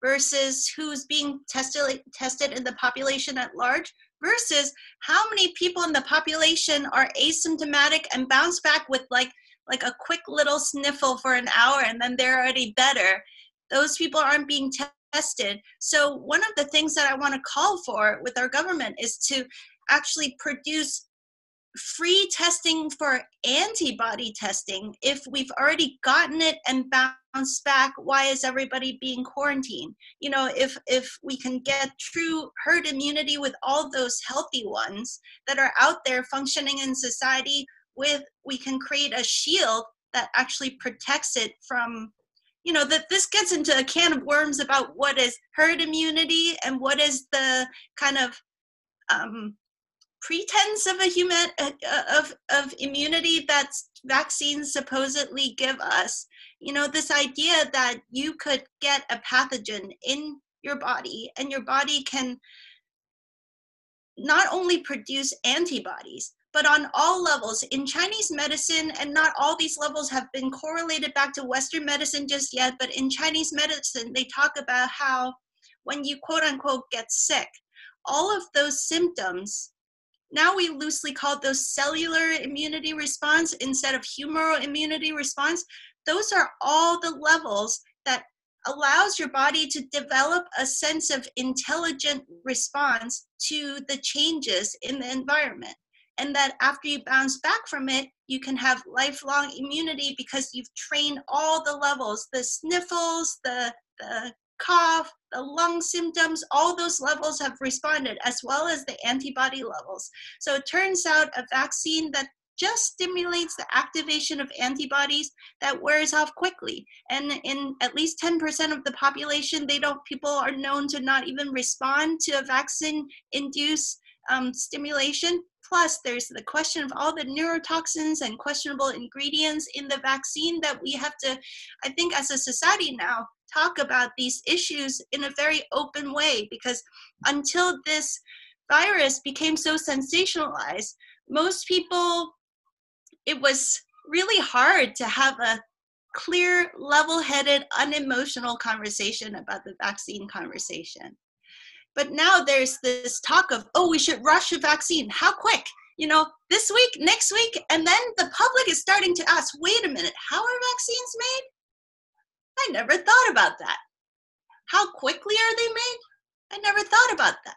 versus who's being tested tested in the population at large versus how many people in the population are asymptomatic and bounce back with like like a quick little sniffle for an hour and then they're already better. Those people aren't being tested. So one of the things that i want to call for with our government is to actually produce free testing for antibody testing if we've already gotten it and bounced back why is everybody being quarantined? You know if if we can get true herd immunity with all those healthy ones that are out there functioning in society with we can create a shield that actually protects it from you know that this gets into a can of worms about what is herd immunity and what is the kind of um, pretense of a human uh, uh, of of immunity that vaccines supposedly give us. You know this idea that you could get a pathogen in your body and your body can not only produce antibodies but on all levels in chinese medicine and not all these levels have been correlated back to western medicine just yet but in chinese medicine they talk about how when you quote unquote get sick all of those symptoms now we loosely call those cellular immunity response instead of humoral immunity response. Those are all the levels that allows your body to develop a sense of intelligent response to the changes in the environment. And that after you bounce back from it, you can have lifelong immunity because you've trained all the levels the sniffles, the, the cough, the lung symptoms, all those levels have responded, as well as the antibody levels. So it turns out a vaccine that just stimulates the activation of antibodies that wears off quickly. And in at least 10% of the population, they don't, people are known to not even respond to a vaccine induced um, stimulation. Plus, there's the question of all the neurotoxins and questionable ingredients in the vaccine that we have to, I think, as a society now, talk about these issues in a very open way because until this virus became so sensationalized, most people, it was really hard to have a clear, level headed, unemotional conversation about the vaccine conversation. But now there's this talk of, oh, we should rush a vaccine. How quick? You know, this week, next week, and then the public is starting to ask, wait a minute, how are vaccines made? I never thought about that. How quickly are they made? I never thought about that.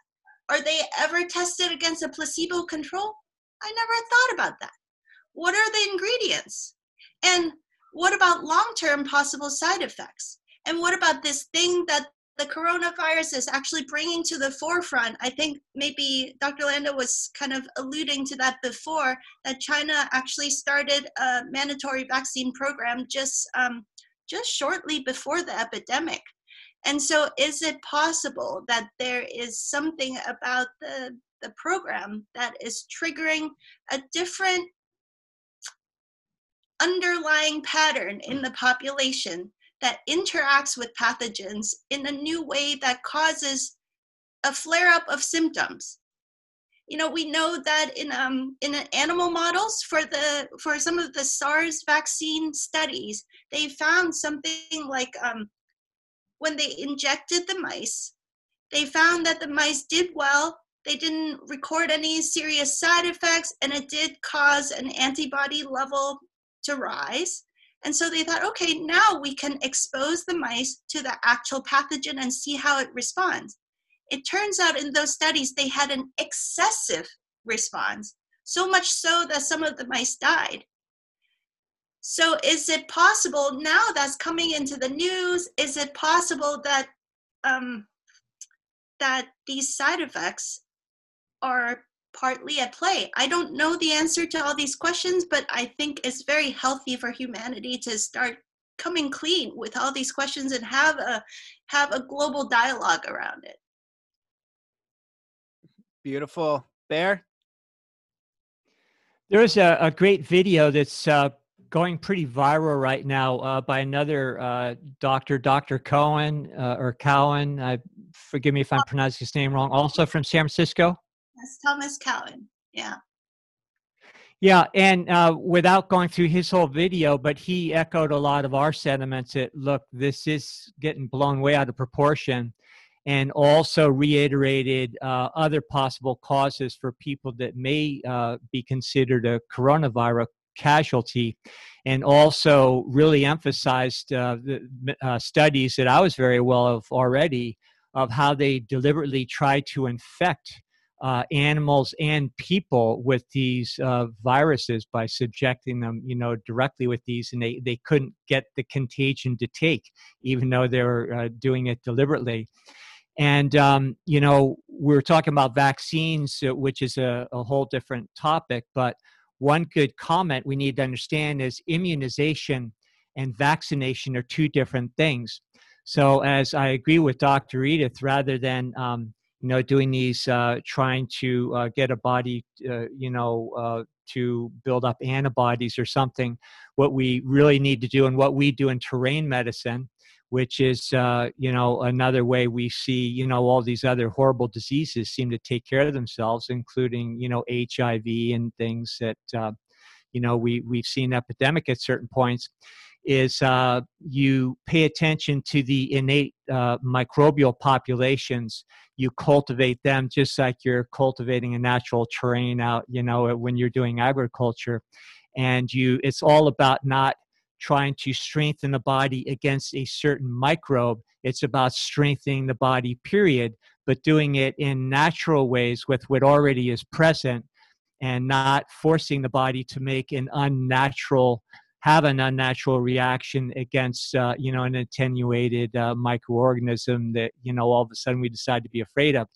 Are they ever tested against a placebo control? I never thought about that. What are the ingredients? And what about long term possible side effects? And what about this thing that the coronavirus is actually bringing to the forefront? I think maybe Dr. Landa was kind of alluding to that before that China actually started a mandatory vaccine program just um, just shortly before the epidemic. And so, is it possible that there is something about the, the program that is triggering a different underlying pattern in the population that interacts with pathogens in a new way that causes a flare up of symptoms? You know we know that in um in animal models for the for some of the SARS vaccine studies they found something like um when they injected the mice they found that the mice did well they didn't record any serious side effects and it did cause an antibody level to rise. And so they thought okay now we can expose the mice to the actual pathogen and see how it responds it turns out in those studies they had an excessive response, so much so that some of the mice died. So, is it possible now that's coming into the news? Is it possible that um, that these side effects are partly at play? I don't know the answer to all these questions, but I think it's very healthy for humanity to start coming clean with all these questions and have a have a global dialogue around it. Beautiful. Bear? There's a, a great video that's uh, going pretty viral right now uh, by another uh, doctor, Dr. Cohen uh, or Cowan. I, forgive me if I'm pronouncing his name wrong. Also from San Francisco. Yes, Thomas Cowan. Yeah. Yeah, and uh, without going through his whole video, but he echoed a lot of our sentiments that look, this is getting blown way out of proportion and also reiterated uh, other possible causes for people that may uh, be considered a coronavirus casualty, and also really emphasized uh, the uh, studies that I was very well of already of how they deliberately try to infect. Uh, animals and people with these uh, viruses by subjecting them, you know, directly with these, and they, they couldn't get the contagion to take, even though they were doing it deliberately. And, um, you know, we are talking about vaccines, uh, which is a, a whole different topic. But one good comment we need to understand is immunization and vaccination are two different things. So, as I agree with Dr. Edith, rather than um, you know doing these, uh, trying to uh, get a body, uh, you know, uh, to build up antibodies or something, what we really need to do, and what we do in terrain medicine, which is uh, you know another way we see you know all these other horrible diseases seem to take care of themselves, including you know HIV and things that uh, you know we we've seen epidemic at certain points. Is uh, you pay attention to the innate uh, microbial populations, you cultivate them just like you're cultivating a natural terrain out, you know, when you're doing agriculture, and you it's all about not trying to strengthen the body against a certain microbe. It's about strengthening the body, period, but doing it in natural ways with what already is present and not forcing the body to make an unnatural have an unnatural reaction against uh, you know an attenuated uh, microorganism that you know all of a sudden we decide to be afraid of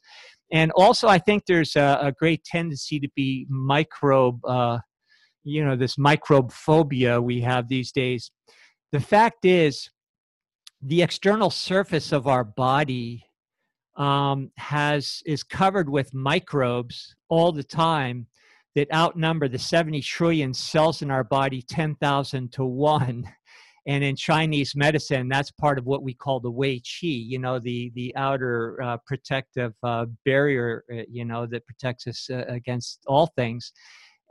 and also i think there's a, a great tendency to be microbe uh, you know this microbe phobia we have these days. The fact is the external surface of our body um, has is covered with microbes all the time that outnumber the 70 trillion cells in our body 10,000 to 1 and in chinese medicine that's part of what we call the wei qi you know the the outer uh, protective uh, barrier uh, you know that protects us uh, against all things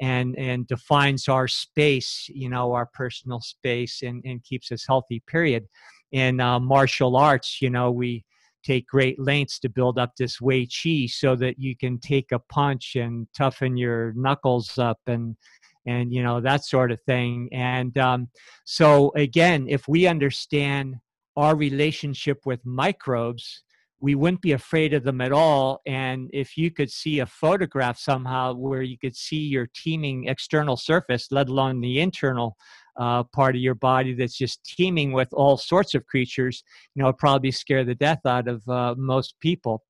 and and defines our space you know our personal space and and keeps us healthy period. In uh, martial arts you know we take great lengths to build up this wei chi so that you can take a punch and toughen your knuckles up and and you know that sort of thing. And um, so again if we understand our relationship with microbes we wouldn't be afraid of them at all. And if you could see a photograph somehow where you could see your teeming external surface, let alone the internal uh, part of your body that's just teeming with all sorts of creatures, you know, probably scare the death out of uh, most people.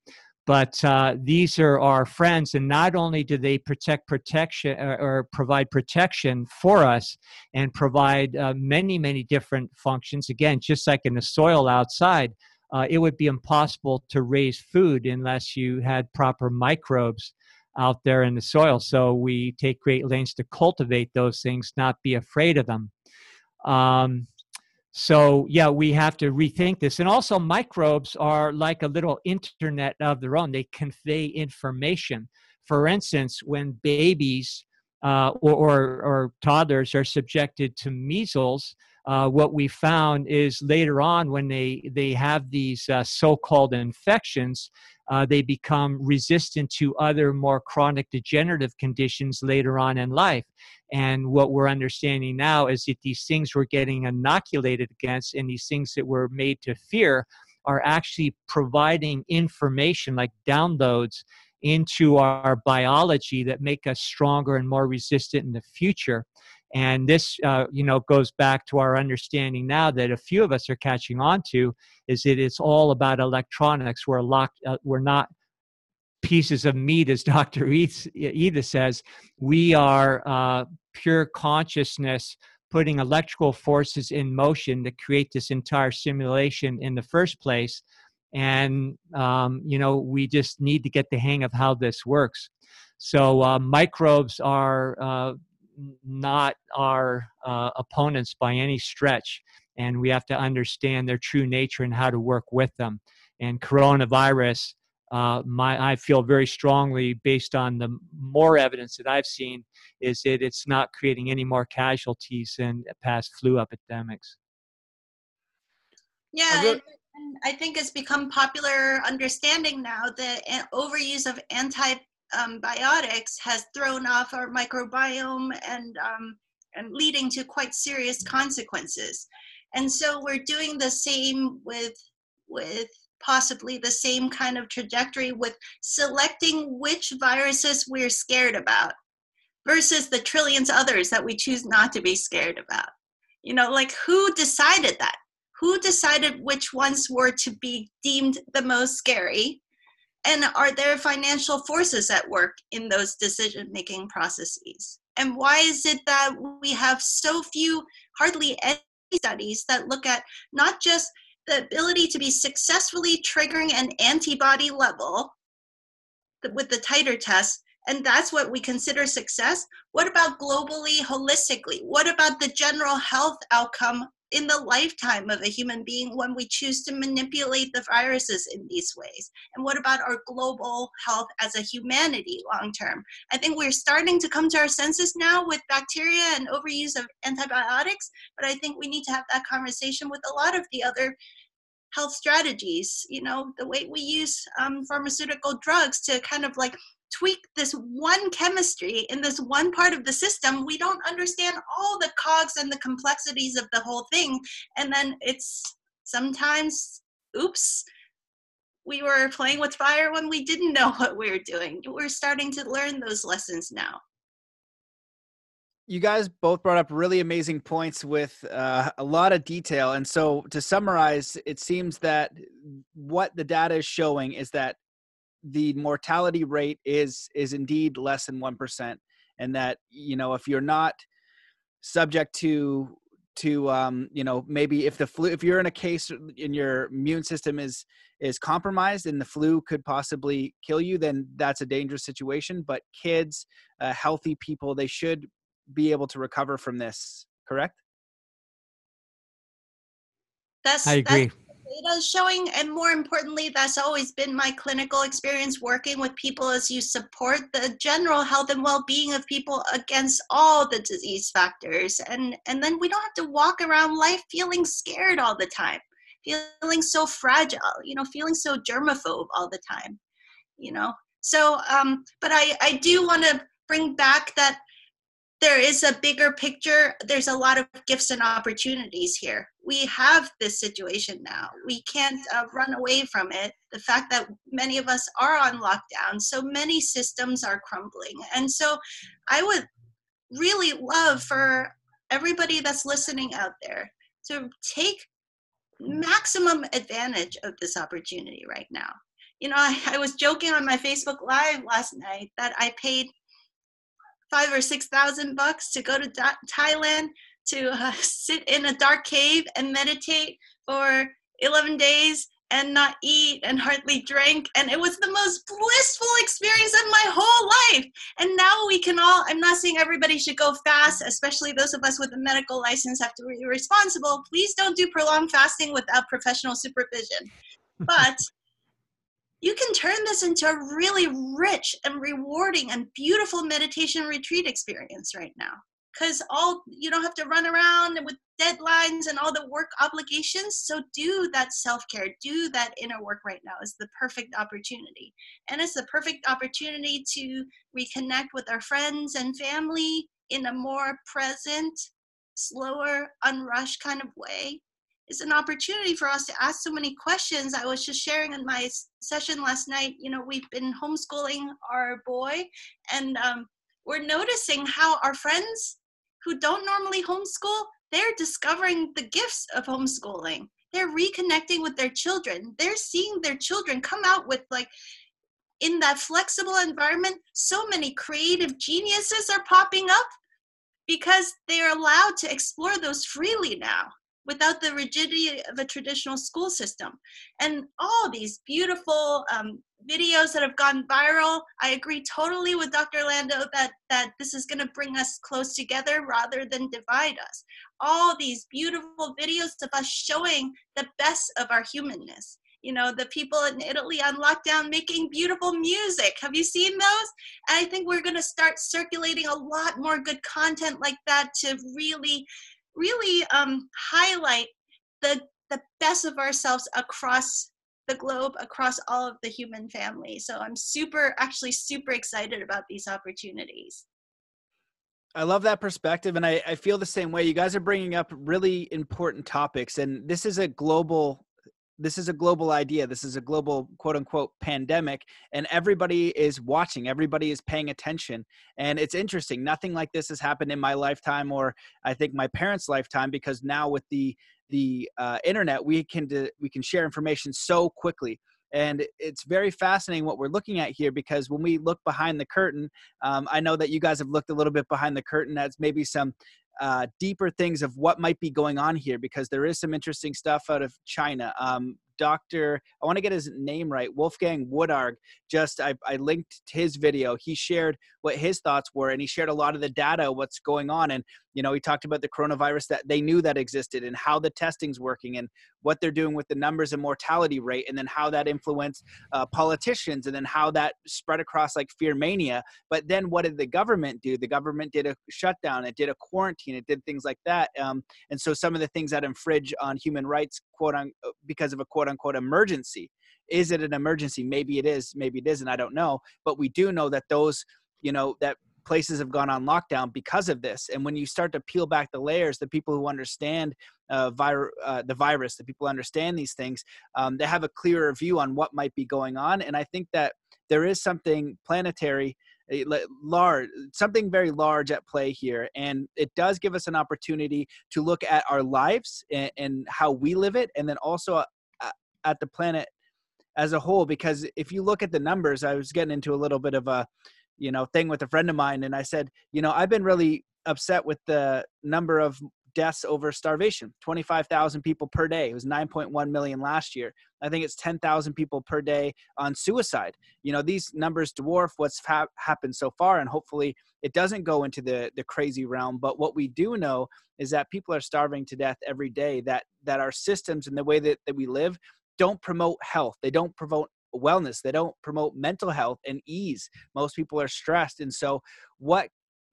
But uh, these are our friends, and not only do they protect protection or, or provide protection for us, and provide uh, many, many different functions. Again, just like in the soil outside, uh, it would be impossible to raise food unless you had proper microbes out there in the soil. So we take great lengths to cultivate those things, not be afraid of them. Um, so yeah, we have to rethink this. And also, microbes are like a little internet of their own. They convey information For instance, when babies uh, or, or, or, toddlers are subjected to measles, uh, what we found is later on when they, they have these uh, so called infections, uh, they become resistant to other more chronic degenerative conditions later on in life. And what we're understanding now is that these things we're getting inoculated against and these things that we're made to fear are actually providing information like downloads into our biology that make us stronger and more resistant in the future. And this, uh, you know, goes back to our understanding now that a few of us are catching on to is that it's all about electronics. We're locked. Uh, we're not pieces of meat, as Dr. Edith says. We are uh, pure consciousness putting electrical forces in motion to create this entire simulation in the first place. And, um, you know, we just need to get the hang of how this works. So, uh, microbes are uh, not our uh, opponents by any stretch. And we have to understand their true nature and how to work with them. And coronavirus, uh, my, I feel very strongly, based on the more evidence that I've seen, is that it's not creating any more casualties than past flu epidemics. Yeah, I think it's become popular understanding now that overuse of anti um, biotics has thrown off our microbiome and um, and leading to quite serious consequences. And so we're doing the same with with possibly the same kind of trajectory with selecting which viruses we're scared about versus the trillions others that we choose not to be scared about. You know, like who decided that? Who decided which ones were to be deemed the most scary and are there financial forces at work in those decision making processes? And why is it that we have so few, hardly any studies that look at not just the ability to be successfully triggering an antibody level with the titer test, and that's what we consider success. What about globally, holistically? What about the general health outcome in the lifetime of a human being when we choose to manipulate the viruses in these ways? And what about our global health as a humanity long term? I think we're starting to come to our senses now with bacteria and overuse of antibiotics, but I think we need to have that conversation with a lot of the other health strategies you know the way we use um, pharmaceutical drugs to kind of like tweak this one chemistry in this one part of the system, we don't understand all the cogs and the complexities of the whole thing. And then it's sometimes, oops, we were playing with fire when we didn't know what we were doing. We're starting to learn those lessons now. You guys both brought up really amazing points with uh, a lot of detail. And so, to summarize, it seems that what the data is showing is that the mortality rate is is indeed less than 1% and that you know if you're not subject to to um, you know maybe if the flu if you're in a case in your immune system is is compromised and the flu could possibly kill you then that's a dangerous situation but kids uh, healthy people they should be able to recover from this correct? That's i agree. that's, data is showing and more importantly that's always been my clinical experience working with people as you support the general health and well-being of people against all the disease factors and and then we don't have to walk around life feeling scared all the time feeling so fragile you know feeling so germaphobe all the time you know so um but i i do want to bring back that there is a bigger picture. There's a lot of gifts and opportunities here. We have this situation now. We can't uh, run away from it. The fact that many of us are on lockdown, so many systems are crumbling. And so I would really love for everybody that's listening out there to take maximum advantage of this opportunity right now. You know, I, I was joking on my Facebook Live last night that I paid five or six thousand bucks to go to Thailand to uh, sit in a dark cave and meditate for 11 days and not eat and hardly drink. And it was the most blissful experience of my whole life. And now we can all i'm not saying everybody should go fast especially those of us with a medical license have to be responsible. Please don't do prolonged fasting without professional supervision. But you can turn this into a really rich and rewarding and beautiful meditation retreat experience right now because all you don't have to run around with deadlines and all the work obligations. So do that self-care do that inner work right now is the perfect opportunity. And it's the perfect opportunity to reconnect with our friends and family in a more present slower unrushed kind of way it's an opportunity for us to ask so many questions. I was just sharing in my session last night you know we've been homeschooling our boy and um, we're noticing how our friends who don't normally homeschool, they're discovering the gifts of homeschooling. They're reconnecting with their children. They're seeing their children come out with like in that flexible environment, so many creative geniuses are popping up because they're allowed to explore those freely now without the rigidity of a traditional school system. And all these beautiful um, videos that have gone viral, I agree totally with Dr. Lando that, that this is going to bring us close together rather than divide us. All these beautiful videos of us showing the best of our humanness. You know, the people in Italy on lockdown making beautiful music. Have you seen those? And I think we're going to start circulating a lot more good content like that to really really um, highlight the the best of ourselves across the globe across all of the human family so i'm super actually super excited about these opportunities I love that perspective, and I, I, feel the same way. You guys are bringing up really important topics, and this is a global this is a global idea. This is a global quote unquote pandemic, and everybody is watching, everybody is paying attention. And it's interesting. Nothing like this has happened in my lifetime, or I think my parents' lifetime, because now with the the uh, internet, we can do, we can share information so quickly. And it's very fascinating what we're looking at here because when we look behind the curtain, um, I know that you guys have looked a little bit behind the curtain. That's maybe some uh, deeper things of what might be going on here because there is some interesting stuff out of China. Um, Dr. I want to get his name right, Wolfgang Wodarg. Just I, I linked his video. He shared what his thoughts were, and he shared a lot of the data, what's going on, and you know he talked about the coronavirus that they knew that existed, and how the testing's working, and what they're doing with the numbers and mortality rate, and then how that influenced uh, politicians, and then how that spread across like fear mania. But then what did the government do? The government did a shutdown, it did a quarantine, it did things like that, um, and so some of the things that infringe on human rights, quote on, uh, because of a quote unquote emergency is it an emergency maybe it is maybe it isn't i don't know but we do know that those you know that places have gone on lockdown because of this. And when you start to peel back the layers the people who understand uh, vir- uh, the virus the people who understand these things um, they have a clearer view on what might be going on. And i think that there is something planetary large something very large at play here. And it does give us an opportunity to look at our lives and, and how we live it and then also at the planet as a whole. Because if you look at the numbers i was getting into a little bit of a you know thing with a friend of mine and i said you know i've been really upset with the number of deaths over starvation 25,000 people per day. It was 9.1 million last year. I think it's 10,000 people per day on suicide. You know these numbers dwarf what's ha- happened so far and hopefully it doesn't go into the the crazy realm but what we do know is that people are starving to death every day that that our systems and the way that, that we live don't promote health. They don't promote wellness. They don't promote mental health and ease. Most people are stressed. And so, what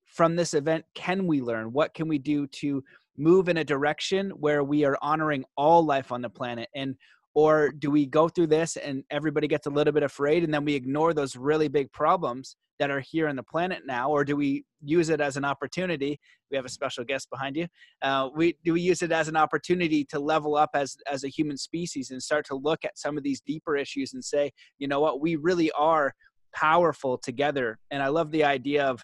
from this event can we learn? What can we do to move in a direction where we are honoring all life on the planet? And or do we go through this and everybody gets a little bit afraid and then we ignore those really big problems that are here on the planet now? Or do we use it as an opportunity? We have a special guest behind you. Uh, we do we use it as an opportunity to level up as as a human species and start to look at some of these deeper issues and say you know what? We really are powerful together. And i love the idea of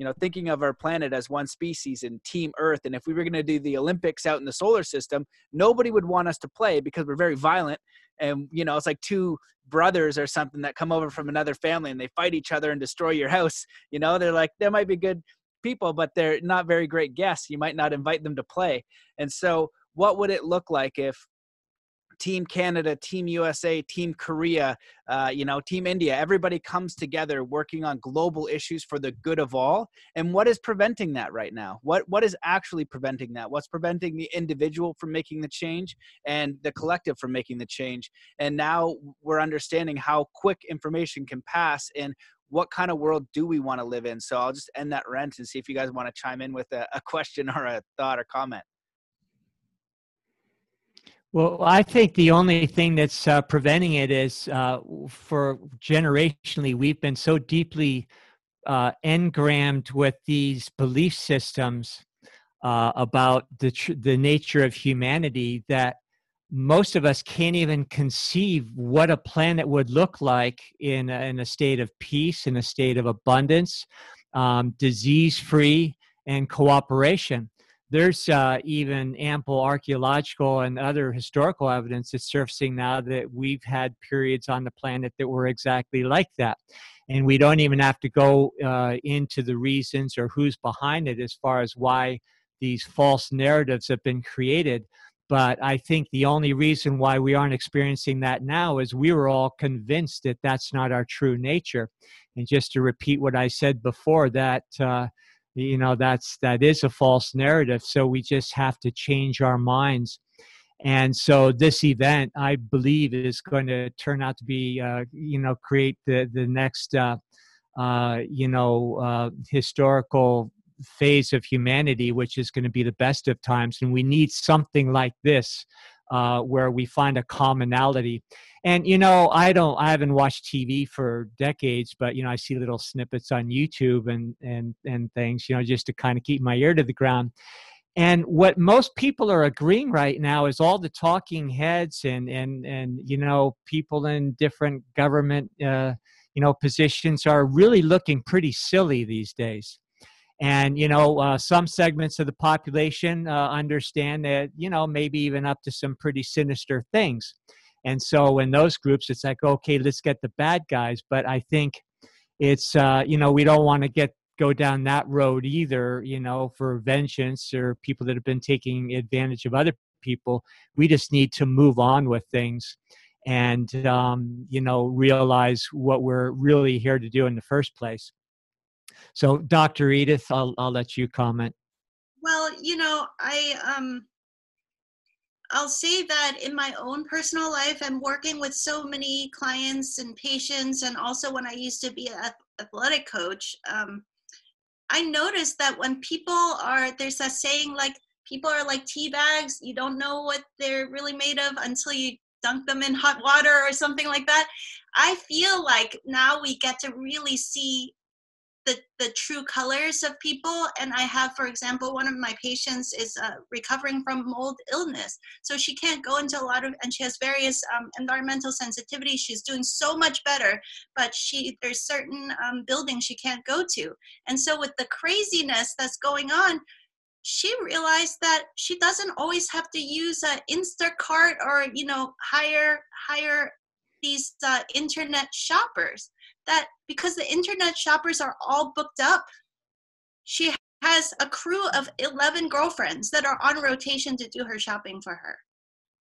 you know thinking of our planet as one species and team earth and if we were going to do the olympics out in the solar system nobody would want us to play because we're very violent and you know it's like two brothers or something that come over from another family and they fight each other and destroy your house you know? They're like they might be good people but they're not very great guests. You might not invite them to play. And so what would it look like if Team Canada, Team USA, Team Korea, uh, you know, Team India. Everybody comes together working on global issues for the good of all. And what is preventing that right now? What what is actually preventing that? What's preventing the individual from making the change and the collective from making the change? And now we're understanding how quick information can pass and what kind of world do we want to live in? So I'll just end that rant and see if you guys want to chime in with a, a question or a thought or comment. Well, I think the only thing that's uh, preventing it is uh, for generationally, we've been so deeply uh, engrammed with these belief systems uh, about the, tr- the nature of humanity that most of us can't even conceive what a planet would look like in a, in a state of peace, in a state of abundance, um, disease free, and cooperation there's uh, even ample archaeological and other historical evidence that's surfacing now that we've had periods on the planet that were exactly like that. And we don't even have to go uh, into the reasons or who's behind it as far as why these false narratives have been created. But I think the only reason why we aren't experiencing that now is we were all convinced that that's not our true nature. And just to repeat what I said before, that. Uh, you know that's that is a false narrative so we just have to change our minds. And so this event i believe is going to turn out to be uh, you know create the the next uh, uh, you know uh, historical phase of humanity which is going to be the best of times. And we need something like this uh, where we find a commonality. And you know i don't i haven't watched tv for decades but you know i see little snippets on youtube and and and things you know just to kind of keep my ear to the ground. And what most people are agreeing right now is all the talking heads and and and you know people in different government uh, you know positions are really looking pretty silly these days and you know uh, some segments of the population uh, understand that you know maybe even up to some pretty sinister things and so in those groups, it's like, okay, let's get the bad guys. But I think it's, uh, you know, we don't want to get go down that road either, you know, for vengeance or people that have been taking advantage of other people. We just need to move on with things and, um, you know, realize what we're really here to do in the first place. So, Dr. Edith, I'll, I'll let you comment. Well, you know, I um I'll say that in my own personal life, I'm working with so many clients and patients, and also when I used to be an athletic coach, um, I noticed that when people are, there's a saying like, people are like tea bags, you don't know what they're really made of until you dunk them in hot water or something like that. I feel like now we get to really see the, the true colors of people. And I have, for example, one of my patients is uh, recovering from mold illness. So she can't go into a lot of, and she has various um, environmental sensitivities. She's doing so much better, but she there's certain um, buildings she can't go to. And so with the craziness that's going on, she realized that she doesn't always have to use an Instacart or you know hire hire these uh, internet shoppers that because the internet shoppers are all booked up, she has a crew of 11 girlfriends that are on rotation to do her shopping for her.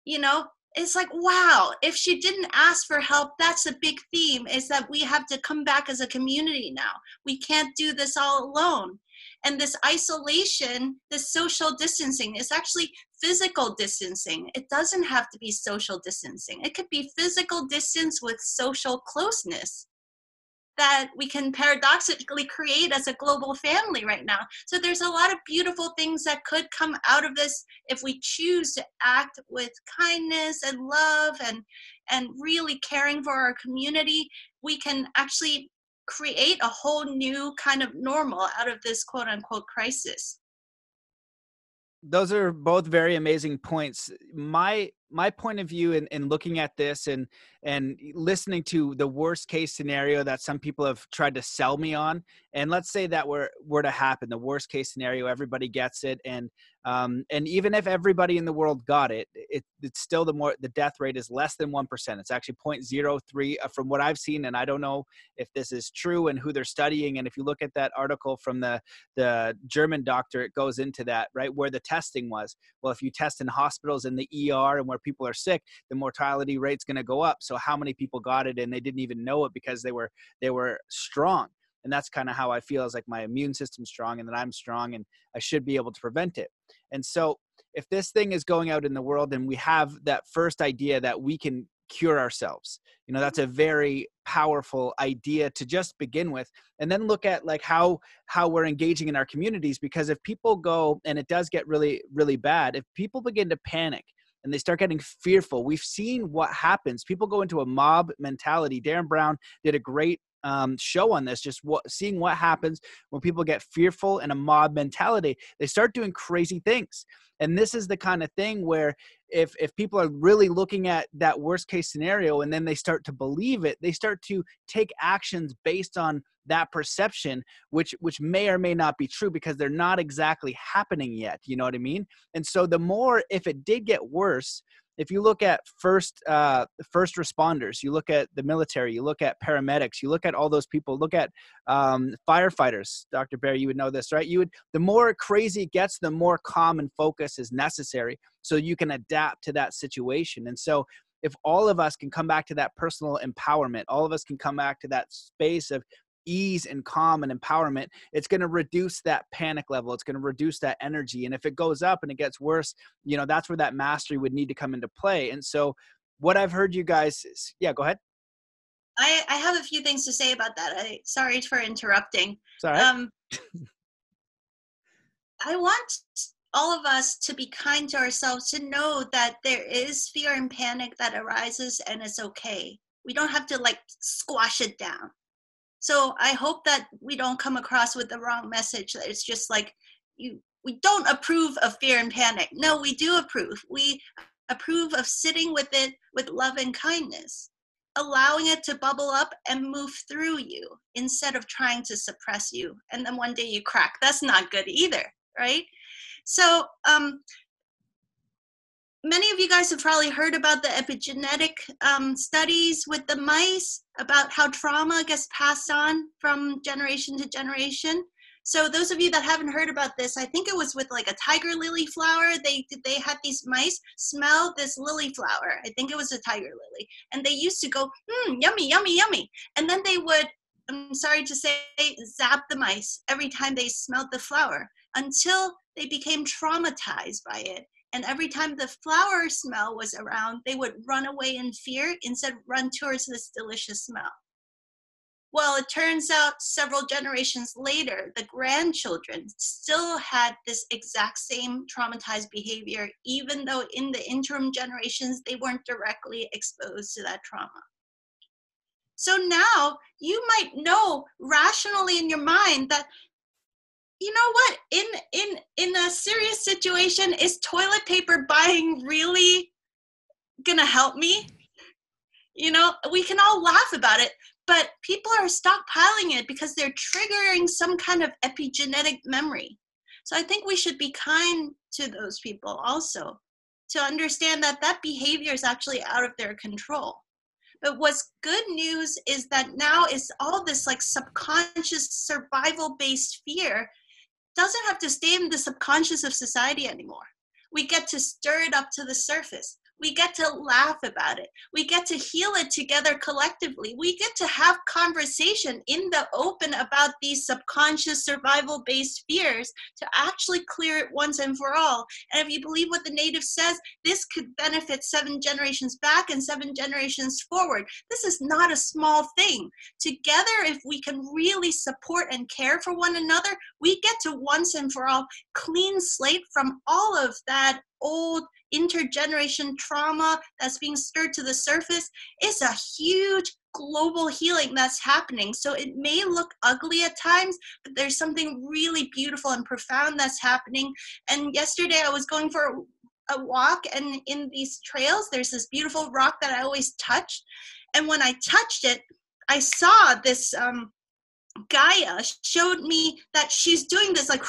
You know, it's like, wow, if she didn't ask for help, that's a big theme is that we have to come back as a community now. We can't do this all alone. And this isolation, this social distancing is actually physical distancing. It doesn't have to be social distancing, it could be physical distance with social closeness that we can paradoxically create as a global family right now. So there's a lot of beautiful things that could come out of this if we choose to act with kindness and love and and really caring for our community. We can actually create a whole new kind of normal out of this quote unquote crisis those are both very amazing points my my point of view in, in looking at this and and listening to the worst case scenario that some people have tried to sell me on and let's say that were were to happen the worst case scenario everybody gets it and um, and even if everybody in the world got it, it it's still the more the death rate is less than 1% it's actually 0.03 uh, from what i've seen and i don't know if this is true and who they're studying and if you look at that article from the the german doctor it goes into that right where the testing was. Well if you test in hospitals in the er and where people are sick the mortality rate's going to go up. So how many people got it and they didn't even know it because they were they were strong. And that's kind of how i feel is like my immune system's strong and that i'm strong and i should be able to prevent it. And so if this thing is going out in the world and we have that first idea that we can cure ourselves you know that's a very powerful idea to just begin with. And then look at like how how we're engaging in our communities because if people go and it does get really really bad if people begin to panic and they start getting fearful. We've seen what happens. People go into a mob mentality. Derren Brown did a great um, show on this just what seeing what happens when people get fearful and a mob mentality they start doing crazy things. And this is the kind of thing where if if people are really looking at that worst case scenario and then they start to believe it they start to take actions based on that perception which which may or may not be true because they're not exactly happening yet you know what i mean? And so the more if it did get worse if you look at first uh, first responders, you look at the military, you look at paramedics, you look at all those people, look at um, firefighters. Dr. Bear, you would know this, right? You would the more crazy it gets, the more calm and focus is necessary, so you can adapt to that situation. And so, if all of us can come back to that personal empowerment, all of us can come back to that space of ease and calm and empowerment, it's going to reduce that panic level. It's going to reduce that energy. And if it goes up and it gets worse, you know, that's where that mastery would need to come into play. And so, what I've heard you guys, is, yeah, go ahead. I, I have a few things to say about that. I sorry for interrupting. Sorry. Um, I want all of us to be kind to ourselves to know that there is fear and panic that arises and it's okay. We don't have to like squash it down. So I hope that we don't come across with the wrong message that it's just like you we don't approve of fear and panic. No, we do approve. We approve of sitting with it with love and kindness, allowing it to bubble up and move through you instead of trying to suppress you. And then one day you crack. That's not good either, right? So um, many of you guys have probably heard about the epigenetic um, studies with the mice about how trauma gets passed on from generation to generation. So those of you that haven't heard about this, I think it was with like a tiger lily flower. They they had these mice smell this lily flower. I think it was a tiger lily, and they used to go, hmm, yummy, yummy, yummy, and then they would. I'm sorry to say, zap the mice every time they smelled the flower until they became traumatized by it and every time the flower smell was around, they would run away in fear instead run towards this delicious smell. Well, it turns out several generations later, the grandchildren still had this exact same traumatized behavior, even though in the interim generations, they weren't directly exposed to that trauma. So now you might know rationally in your mind that you know what? In in in a serious situation is toilet paper buying really gonna help me? You know we can all laugh about it but people are stockpiling it because they're triggering some kind of epigenetic memory. So i think we should be kind to those people also to understand that that behavior is actually out of their control. But what's good news is that now is all this like subconscious survival based fear doesn't have to stay in the subconscious of society anymore. We get to stir it up to the surface. We get to laugh about it. We get to heal it together collectively. We get to have conversation in the open about these subconscious survival based fears to actually clear it once and for all. And if you believe what the native says, this could benefit seven generations back and seven generations forward. This is not a small thing. Together, if we can really support and care for one another, we get to once and for all clean slate from all of that old intergeneration trauma that's being stirred to the surface is a huge global healing that's happening. So it may look ugly at times, but there's something really beautiful and profound that's happening. And yesterday I was going for a walk, and in these trails, there's this beautiful rock that I always touch. And when I touched it, I saw this um, Gaia showed me that she's doing this like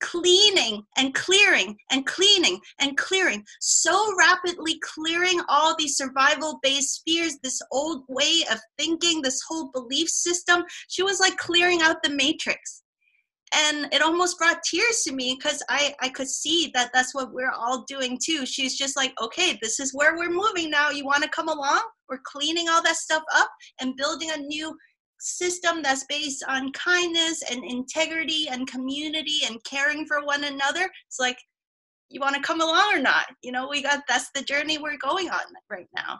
cleaning and clearing and cleaning and clearing, so rapidly clearing all these survival based fears, this old way of thinking, this whole belief system. She was like clearing out the matrix. and it almost brought tears to me because I, I could see that that's what we're all doing too she's just like okay this is where we're moving now you want to come along we're cleaning all that stuff up and building a new system that's based on kindness and integrity and community and caring for one another it's like you want to come along or not? You know we got that's the journey we're going on right now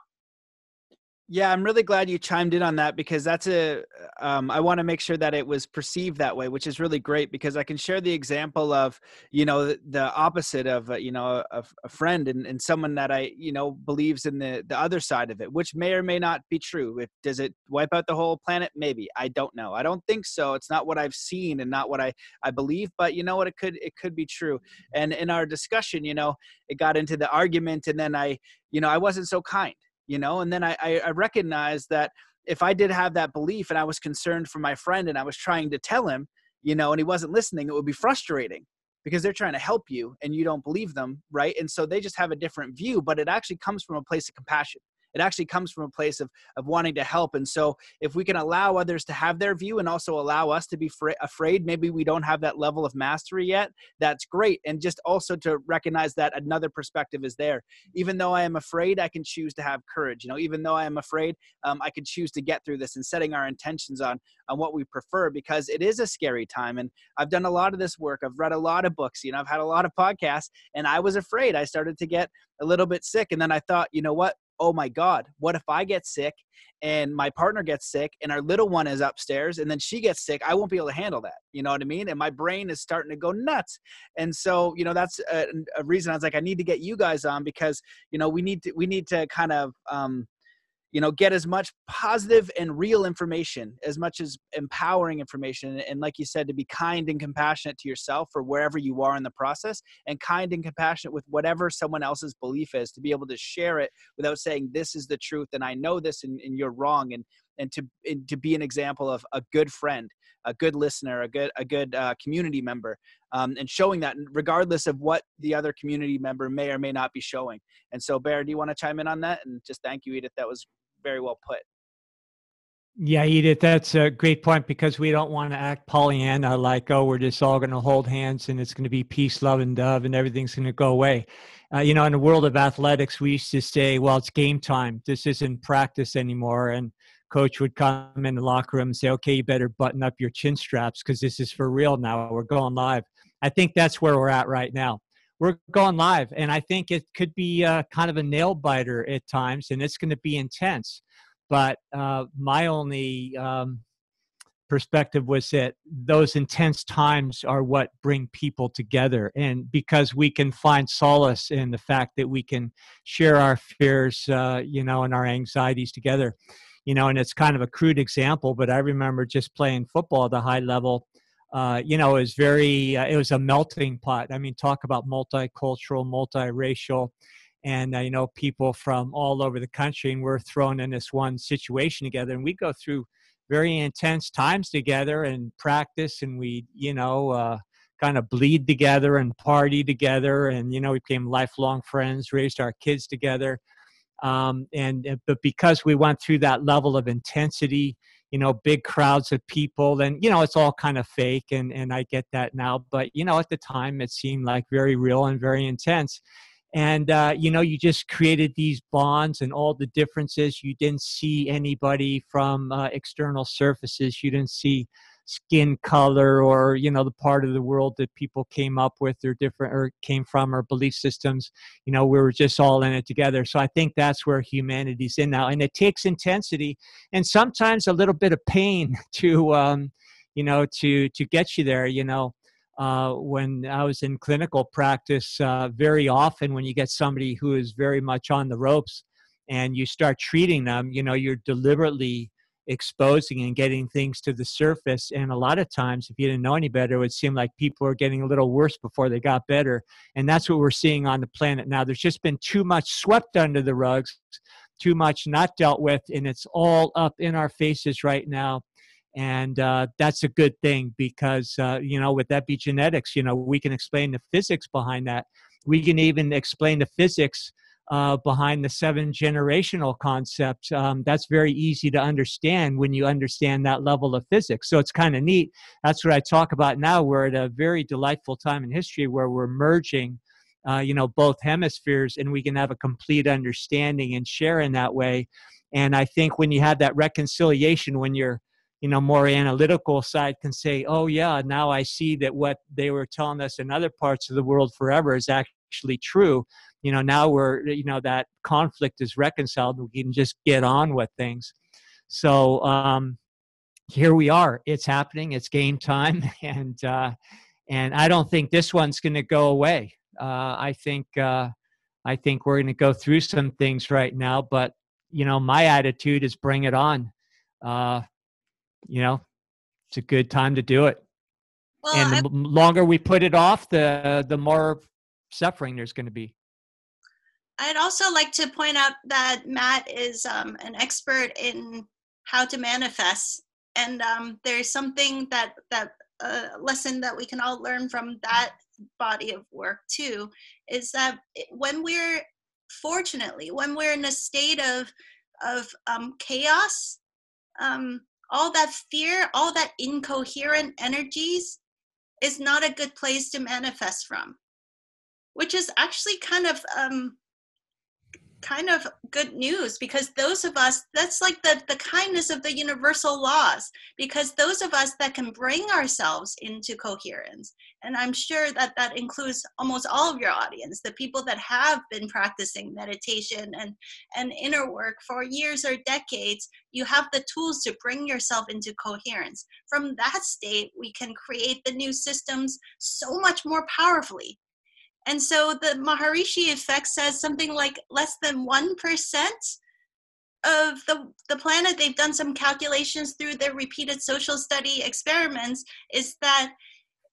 yeah, I'm really glad you chimed in on that because that's a. Um, I want to make sure that it was perceived that way, which is really great because I can share the example of, you know, the, opposite of, uh, you know, a, a friend and, and someone that I, you know, believes in the the other side of it, which may or may not be true. If does it wipe out the whole planet? Maybe I don't know. I don't think so. It's not what I've seen and not what I I believe, but you know what? It could it could be true. And in our discussion, you know, it got into the argument, and then I, you know, I wasn't so kind you know and then I, I recognized that if i did have that belief and i was concerned for my friend and i was trying to tell him you know and he wasn't listening it would be frustrating because they're trying to help you and you don't believe them right? And so they just have a different view but it actually comes from a place of compassion it actually comes from a place of of wanting to help. And so if we can allow others to have their view and also allow us to be fra- afraid maybe we don't have that level of mastery yet that's great. And just also to recognize that another perspective is there. Even though i am afraid i can choose to have courage you know even though i am afraid um, i can choose to get through this and setting our intentions on on what we prefer because it is a scary time. And i've done a lot of this work. I've read a lot of books you know i've had a lot of podcasts and i was afraid. I started to get a little bit sick and then i thought you know what oh my God, what if I get sick and my partner gets sick and our little one is upstairs and then she gets sick? I won't be able to handle that. You know what I mean? And my brain is starting to go nuts. And so, you know, that's a, a reason I was like, I need to get you guys on because, you know, we need to, we need to kind of, um, you know get as much positive and real information as much as empowering information and like you said to be kind and compassionate to yourself or wherever you are in the process and kind and compassionate with whatever someone else's belief is to be able to share it without saying this is the truth and i know this and, and you're wrong and and to and to be an example of a good friend a good listener a good a good uh, community member um, and showing that regardless of what the other community member may or may not be showing and so bear do you want to chime in on that and just thank you edith that was very well put. Yeah, Edith, that's a great point because we don't want to act Pollyanna like, oh, we're just all going to hold hands and it's going to be peace, love, and dove and everything's going to go away. Uh, you know, in the world of athletics, we used to say, well, it's game time. This isn't practice anymore. And coach would come in the locker room and say, okay, you better button up your chin straps because this is for real now. We're going live. I think that's where we're at right now we're going live, and I think it could be uh, kind of a nail biter at times, and it's going to be intense. But uh, my only um, perspective was that those intense times are what bring people together, and because we can find solace in the fact that we can share our fears, uh, you know, and our anxieties together. You know, and it's kind of a crude example, but I remember just playing football at a high level uh, you know, it was very, uh, it was a melting pot. I mean, talk about multicultural, multiracial, and uh, you know, people from all over the country, and we're thrown in this one situation together, and we go through very intense times together and practice, and we, you know, uh, kind of bleed together and party together, and you know, we became lifelong friends, raised our kids together, um, and uh, but because we went through that level of intensity you know big crowds of people and you know it's all kind of fake and and i get that now but you know at the time it seemed like very real and very intense. And uh, you know you just created these bonds and all the differences. You didn't see anybody from uh, external surfaces. You didn't see skin color or you know the part of the world that people came up with or different or came from or belief systems you know we were just all in it together. So i think that's where humanity's in now and it takes intensity and sometimes a little bit of pain to um you know to to get you there you know. Uh, when I was in clinical practice, uh, very often when you get somebody who is very much on the ropes and you start treating them, you know, you're deliberately exposing and getting things to the surface. And a lot of times, if you didn't know any better, it would seem like people are getting a little worse before they got better. And that's what we're seeing on the planet now. There's just been too much swept under the rugs, too much not dealt with, and it's all up in our faces right now. And uh, that's a good thing because, uh, you know, with epigenetics, you know, we can explain the physics behind that. We can even explain the physics uh, behind the seven generational concept. Um, that's very easy to understand when you understand that level of physics. So it's kind of neat. That's what I talk about now. We're at a very delightful time in history where we're merging. Uh, you know both hemispheres and we can have a complete understanding and share in that way and i think when you have that reconciliation when you're you know more analytical side can say oh yeah now i see that what they were telling us in other parts of the world forever is actually true you know now we're you know that conflict is reconciled we can just get on with things so um here we are it's happening it's game time and uh and i don't think this one's going to go away uh i think uh i think we're going to go through some things right now but you know my attitude is bring it on uh you know, it's a good time to do it. Well, and the I, longer we put it off, the the more suffering there's going to be. I'd also like to point out that Matt is um, an expert in how to manifest, and um, there's something that that a uh, lesson that we can all learn from that body of work too is that when we're fortunately when we're in a state of of um, chaos um, all that fear, all that incoherent energies is not a good place to manifest from, which is actually kind of um, kind of good news because those of us that's like the the kindness of the universal laws because those of us that can bring ourselves into coherence and i'm sure that that includes almost all of your audience the people that have been practicing meditation and and inner work for years or decades you have the tools to bring yourself into coherence. From that state we can create the new systems so much more powerfully and so the Maharishi effect says something like less than 1% of the, the planet, they've done some calculations through their repeated social study experiments, is that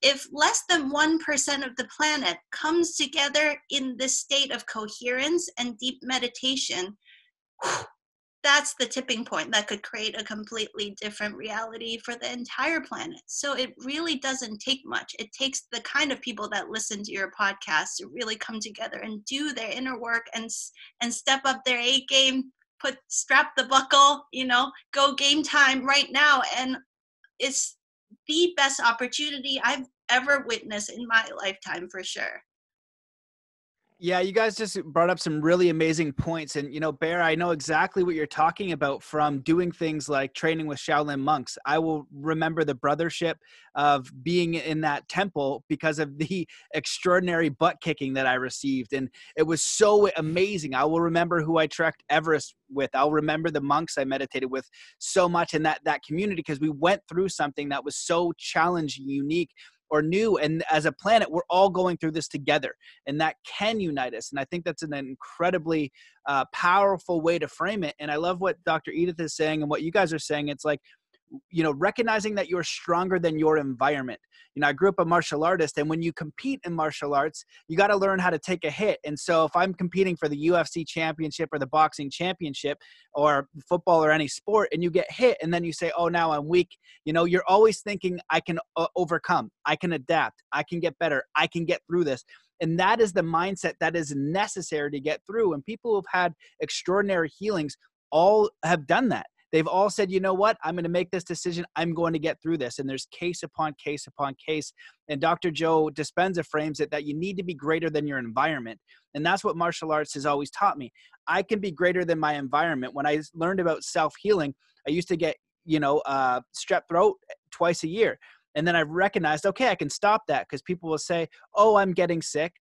if less than 1% of the planet comes together in this state of coherence and deep meditation, that's the tipping point that could create a completely different reality for the entire planet. So it really doesn't take much. It takes the kind of people that listen to your podcast to really come together and do their inner work and and step up their A game, put strap the buckle, you know, go game time right now and it's the best opportunity I've ever witnessed in my lifetime for sure. Yeah, you guys just brought up some really amazing points. And, you know, Bear, I know exactly what you're talking about from doing things like training with Shaolin monks. I will remember the brothership of being in that temple because of the extraordinary butt kicking that I received. And it was so amazing. I will remember who I trekked Everest with. I'll remember the monks I meditated with so much in that, that community because we went through something that was so challenging, unique or new and as a planet we're all going through this together and that can unite us and i think that's an incredibly uh, powerful way to frame it and i love what dr edith is saying and what you guys are saying it's like you know recognizing that you're stronger than your environment. You know i grew up a martial artist and when you compete in martial arts you got to learn how to take a hit. And so if i'm competing for the ufc championship or the boxing championship or football or any sport and you get hit and then you say oh now i'm weak you know you're always thinking i can uh, overcome. I can adapt. I can get better. I can get through this. And that is the mindset that is necessary to get through. And people who've had extraordinary healings all have done that They've all said, you know what? I'm going to make this decision. I'm going to get through this. And there's case upon case upon case. And Dr. Joe Dispenza frames it that you need to be greater than your environment. And that's what martial arts has always taught me. I can be greater than my environment. When I learned about self healing, I used to get, you know, uh, strep throat twice a year. And then I recognized, okay, I can stop that because people will say, oh, I'm getting sick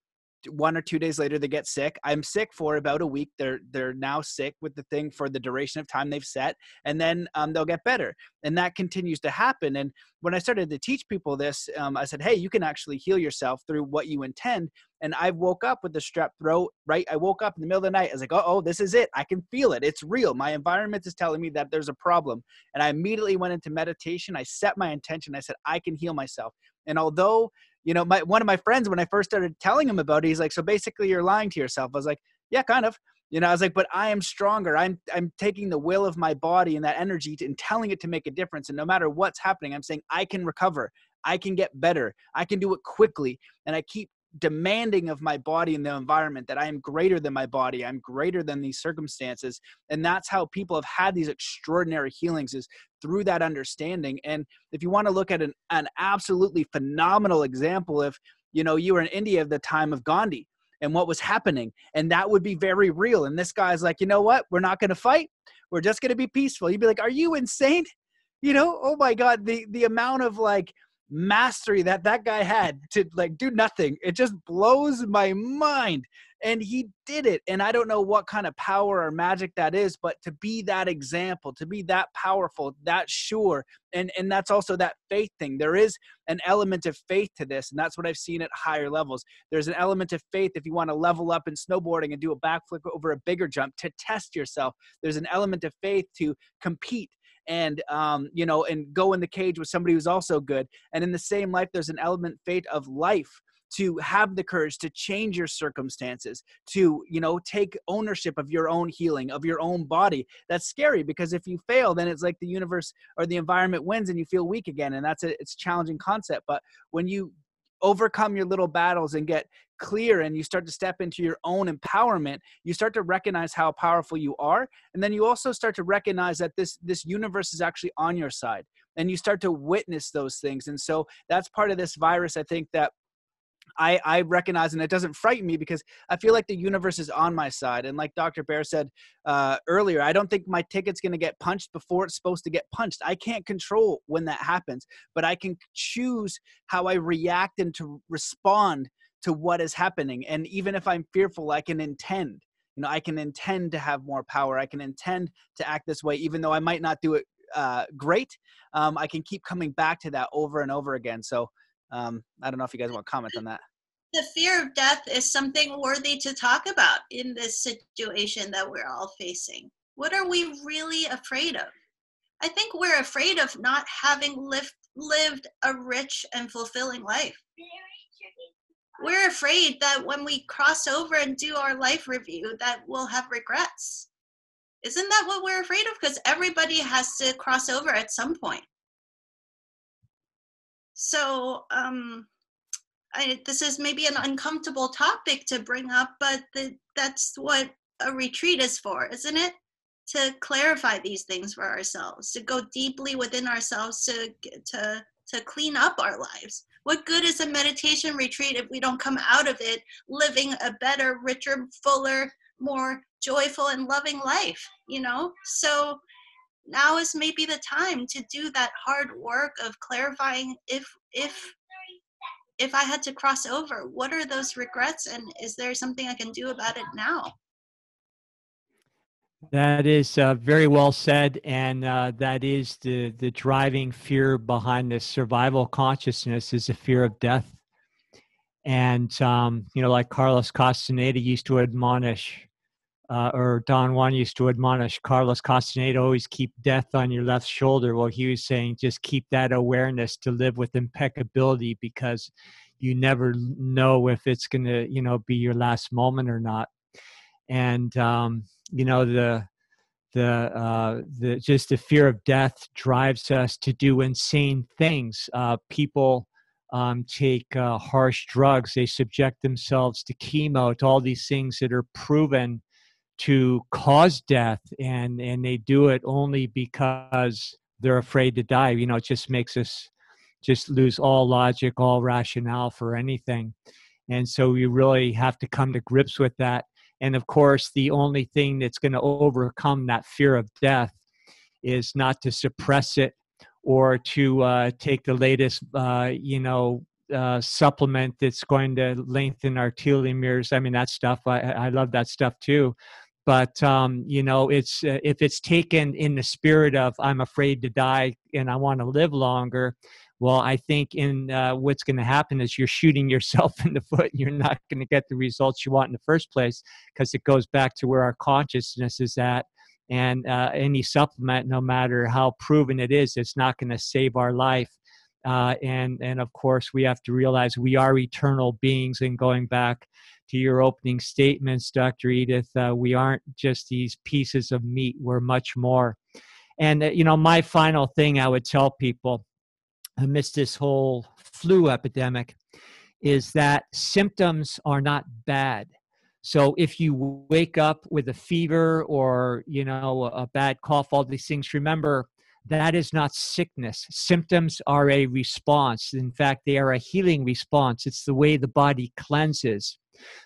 one or two days later they get sick. I'm sick for about a week. They're they're now sick with the thing for the duration of time they've set and then um, they'll get better. And that continues to happen. And when i started to teach people this um, i said hey you can actually heal yourself through what you intend. And i woke up with the strep throat right? I woke up in the middle of the night. I was like oh, oh this is it. I can feel it. It's real. My environment is telling me that there's a problem. And i immediately went into meditation. I set my intention. I said i can heal myself. And although you know, my one of my friends when I first started telling him about it, he's like, "So basically, you're lying to yourself." I was like, "Yeah, kind of." You know, I was like, "But I am stronger. I'm I'm taking the will of my body and that energy to, and telling it to make a difference. And no matter what's happening, I'm saying I can recover. I can get better. I can do it quickly." And I keep demanding of my body and the environment that I am greater than my body, I'm greater than these circumstances. And that's how people have had these extraordinary healings is through that understanding. And if you want to look at an, an absolutely phenomenal example, if you know you were in India at the time of Gandhi and what was happening, and that would be very real. And this guy's like, you know what? We're not going to fight. We're just going to be peaceful. You'd be like, are you insane? You know, oh my God, the the amount of like mastery that that guy had to like do nothing. It just blows my mind and he did it and i don't know what kind of power or magic that is but to be that example to be that powerful that sure and and that's also that faith thing. There is an element of faith to this and that's what i've seen at higher levels. There's an element of faith if you want to level up in snowboarding and do a backflip over a bigger jump to test yourself. There's an element of faith to compete and um, you know and go in the cage with somebody who's also good. And in the same life there's an element fate of life to have the courage to change your circumstances to you know take ownership of your own healing of your own body. That's scary because if you fail then it's like the universe or the environment wins and you feel weak again and that's a it's challenging concept. But when you overcome your little battles and get clear and you start to step into your own empowerment you start to recognize how powerful you are and then you also start to recognize that this this universe is actually on your side and you start to witness those things and so that's part of this virus i think that I, I recognize and it doesn't frighten me because I feel like the universe is on my side. And like Dr. Bear said uh, earlier, I don't think my ticket's going to get punched before it's supposed to get punched. I can't control when that happens, but I can choose how I react and to respond to what is happening. And even if I'm fearful, I can intend. You know, I can intend to have more power. I can intend to act this way, even though I might not do it uh, great. Um, I can keep coming back to that over and over again. So um, I don't know if you guys want to comment on that. The fear of death is something worthy to talk about in this situation that we're all facing. What are we really afraid of? I think we're afraid of not having lived lived a rich and fulfilling life. We're afraid that when we cross over and do our life review that we'll have regrets. Isn't that what we're afraid of? Because everybody has to cross over at some point. So um, I, this is maybe an uncomfortable topic to bring up, but the, that's what a retreat is for, isn't it? To clarify these things for ourselves, to go deeply within ourselves, to to to clean up our lives. What good is a meditation retreat if we don't come out of it living a better, richer, fuller, more joyful and loving life? You know, so now is maybe the time to do that hard work of clarifying if if if i had to cross over what are those regrets and is there something i can do about it now that is uh, very well said and uh, that is the the driving fear behind this survival consciousness is the fear of death and um, you know like carlos castaneda used to admonish uh, or Don Juan used to admonish Carlos Castaneda, always keep death on your left shoulder. Well, he was saying just keep that awareness to live with impeccability because you never know if it's going to, you know, be your last moment or not. And, um, you know, the, the, uh, the, just the fear of death drives us to do insane things. Uh, people, um, take uh, harsh drugs. They subject themselves to chemo, to all these things that are proven to cause death and and they do it only because they're afraid to die you know it just makes us just lose all logic all rationale for anything and so we really have to come to grips with that and of course the only thing that's going to overcome that fear of death is not to suppress it or to uh, take the latest uh, you know uh, supplement that's going to lengthen our telomeres. I mean, that stuff, I, I love that stuff too but um, you know it's uh, if it's taken in the spirit of i'm afraid to die and i want to live longer well i think in uh, what's going to happen is you're shooting yourself in the foot you're not going to get the results you want in the first place because it goes back to where our consciousness is at and uh, any supplement no matter how proven it is it's not going to save our life uh, and and of course we have to realize we are eternal beings and going back to your opening statements, Dr. Edith. Uh, we aren't just these pieces of meat, we're much more. And, uh, you know, my final thing I would tell people amidst this whole flu epidemic is that symptoms are not bad. So if you wake up with a fever or you know a bad cough, all these things, remember that is not sickness. Symptoms are a response. In fact, they are a healing response. It's the way the body cleanses.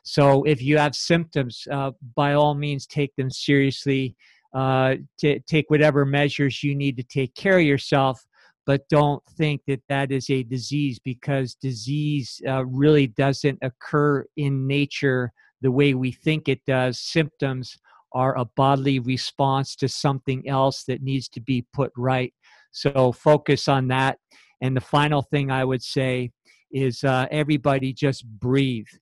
So if you have symptoms, uh, by all means, take them seriously. Uh, t- take whatever measures you need to take care of yourself but don't think that that is a disease because disease uh, really doesn't occur in nature the way we think it does. Symptoms are a bodily response to something else that needs to be put right. So focus on that. And the final thing I would say is uh, everybody just breathe.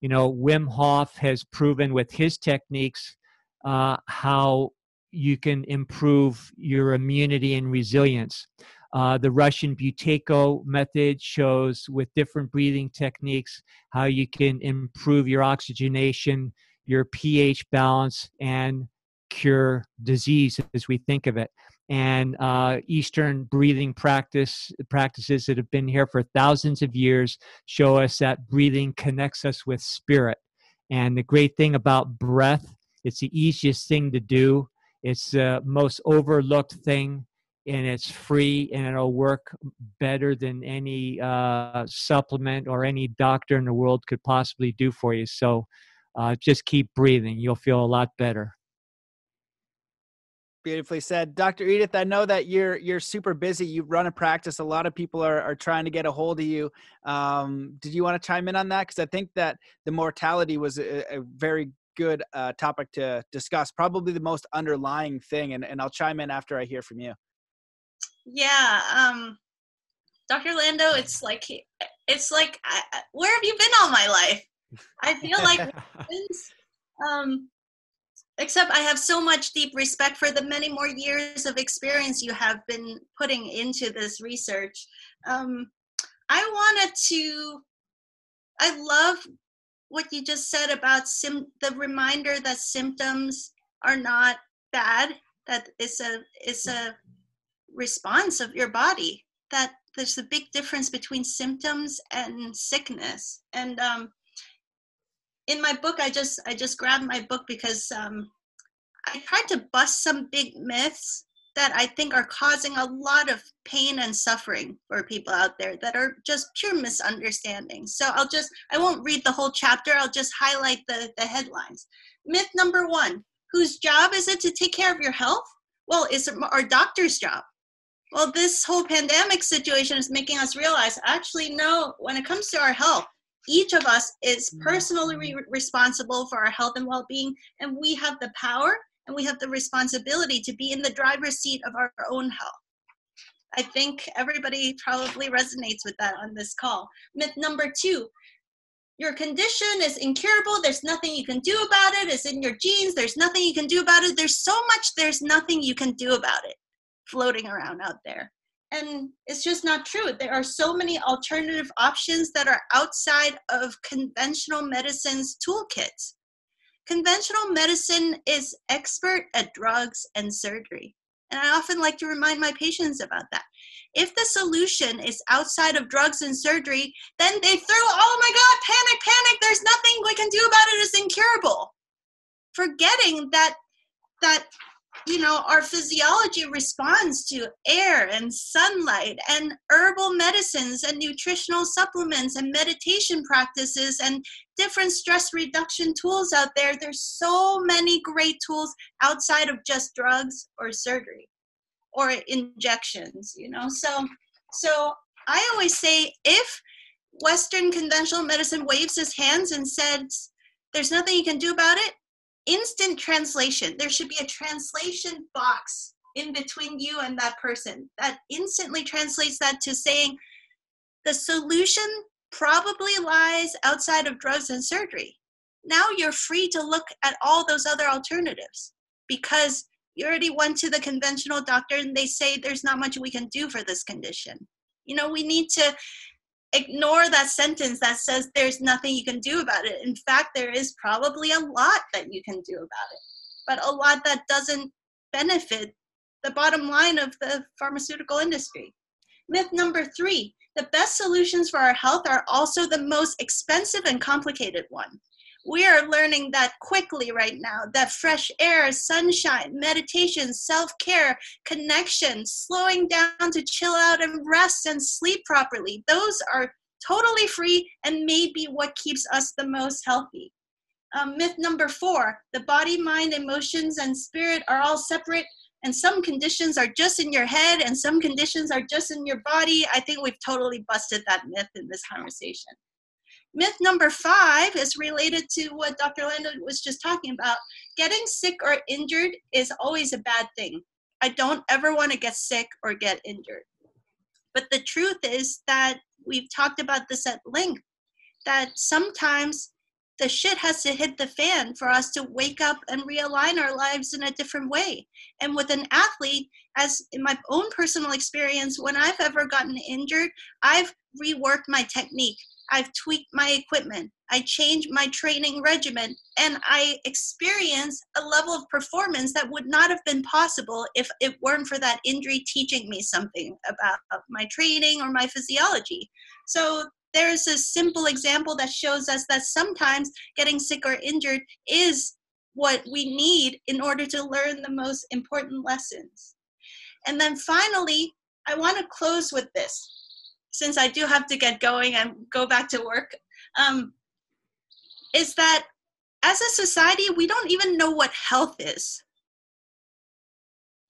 You know, Wim Hof has proven with his techniques uh, how you can improve your immunity and resilience. Uh, the Russian Buteyko method shows with different breathing techniques how you can improve your oxygenation, your pH balance, and cure disease as we think of it. And uh, Eastern breathing practice practices that have been here for thousands of years show us that breathing connects us with spirit. And the great thing about breath, it's the easiest thing to do. It's the most overlooked thing and it's free and it'll work better than any uh, supplement or any doctor in the world could possibly do for you. So uh, just keep breathing. You'll feel a lot better. Beautifully said, Dr. Edith. I know that you're you're super busy. You run a practice. A lot of people are, are trying to get a hold of you. Um, did you want to chime in on that? Because I think that the mortality was a, a very good uh, topic to discuss. Probably the most underlying thing, and, and I'll chime in after I hear from you. Yeah, um, Dr. Lando, it's like it's like I, where have you been all my life? I feel like um, except I have so much deep respect for the many more years of experience you have been putting into this research. Um, I wanted to. I love what you just said about sim- the reminder that symptoms are not bad. That it's a it's a response of your body that there's a big difference between symptoms and sickness. And um, in my book i just i just grabbed my book because um, i tried to bust some big myths that i think are causing a lot of pain and suffering for people out there that are just pure misunderstandings so i'll just i won't read the whole chapter i'll just highlight the, the headlines. Myth number one whose job is it to take care of your health? Well it's our doctor's job well, this whole pandemic situation is making us realize actually, no, when it comes to our health, each of us is mm-hmm. personally re- responsible for our health and well being, and we have the power and we have the responsibility to be in the driver's seat of our own health. I think everybody probably resonates with that on this call. Myth number two your condition is incurable. There's nothing you can do about it. It's in your genes. There's nothing you can do about it. There's so much, there's nothing you can do about it floating around out there. And it's just not true. There are so many alternative options that are outside of conventional medicine's toolkits. Conventional medicine is expert at drugs and surgery. And I often like to remind my patients about that. If the solution is outside of drugs and surgery, then they throw, oh my God, panic, panic, there's nothing we can do about it, it's incurable. Forgetting that that you know, our physiology responds to air and sunlight and herbal medicines and nutritional supplements and meditation practices and different stress reduction tools out there. There's so many great tools outside of just drugs or surgery or injections, you know. So so I always say if Western conventional medicine waves his hands and says, There's nothing you can do about it, instant translation. There should be a translation box in between you and that person that instantly translates that to saying the solution probably lies outside of drugs and surgery. Now you're free to look at all those other alternatives because you already went to the conventional doctor and they say there's not much we can do for this condition. You know, we need to ignore that sentence that says there's nothing you can do about it. In fact, there is probably a lot that you can do about it, but a lot that doesn't benefit the bottom line of the pharmaceutical industry. Myth number three The best solutions for our health are also the most expensive and complicated one. We are learning that quickly right now that fresh air, sunshine, meditation, self care, connection, slowing down to chill out and rest and sleep properly, those are totally free and maybe what keeps us the most healthy. Um, myth number four the body, mind, emotions, and spirit are all separate, and some conditions are just in your head, and some conditions are just in your body. I think we've totally busted that myth in this conversation. Myth number five is related to what Dr. Landon was just talking about. Getting sick or injured is always a bad thing. I don't ever want to get sick or get injured. But the truth is that we've talked about this at length that sometimes the shit has to hit the fan for us to wake up and realign our lives in a different way. And with an athlete, as in my own personal experience, when I've ever gotten injured, I've reworked my technique. I've tweaked my equipment. I changed my training regimen and I experienced a level of performance that would not have been possible if it weren't for that injury teaching me something about my training or my physiology. So there's a simple example that shows us that sometimes getting sick or injured is what we need in order to learn the most important lessons. And then finally, I want to close with this since I do have to get going and go back to work, um, is that as a society, we don't even know what health is.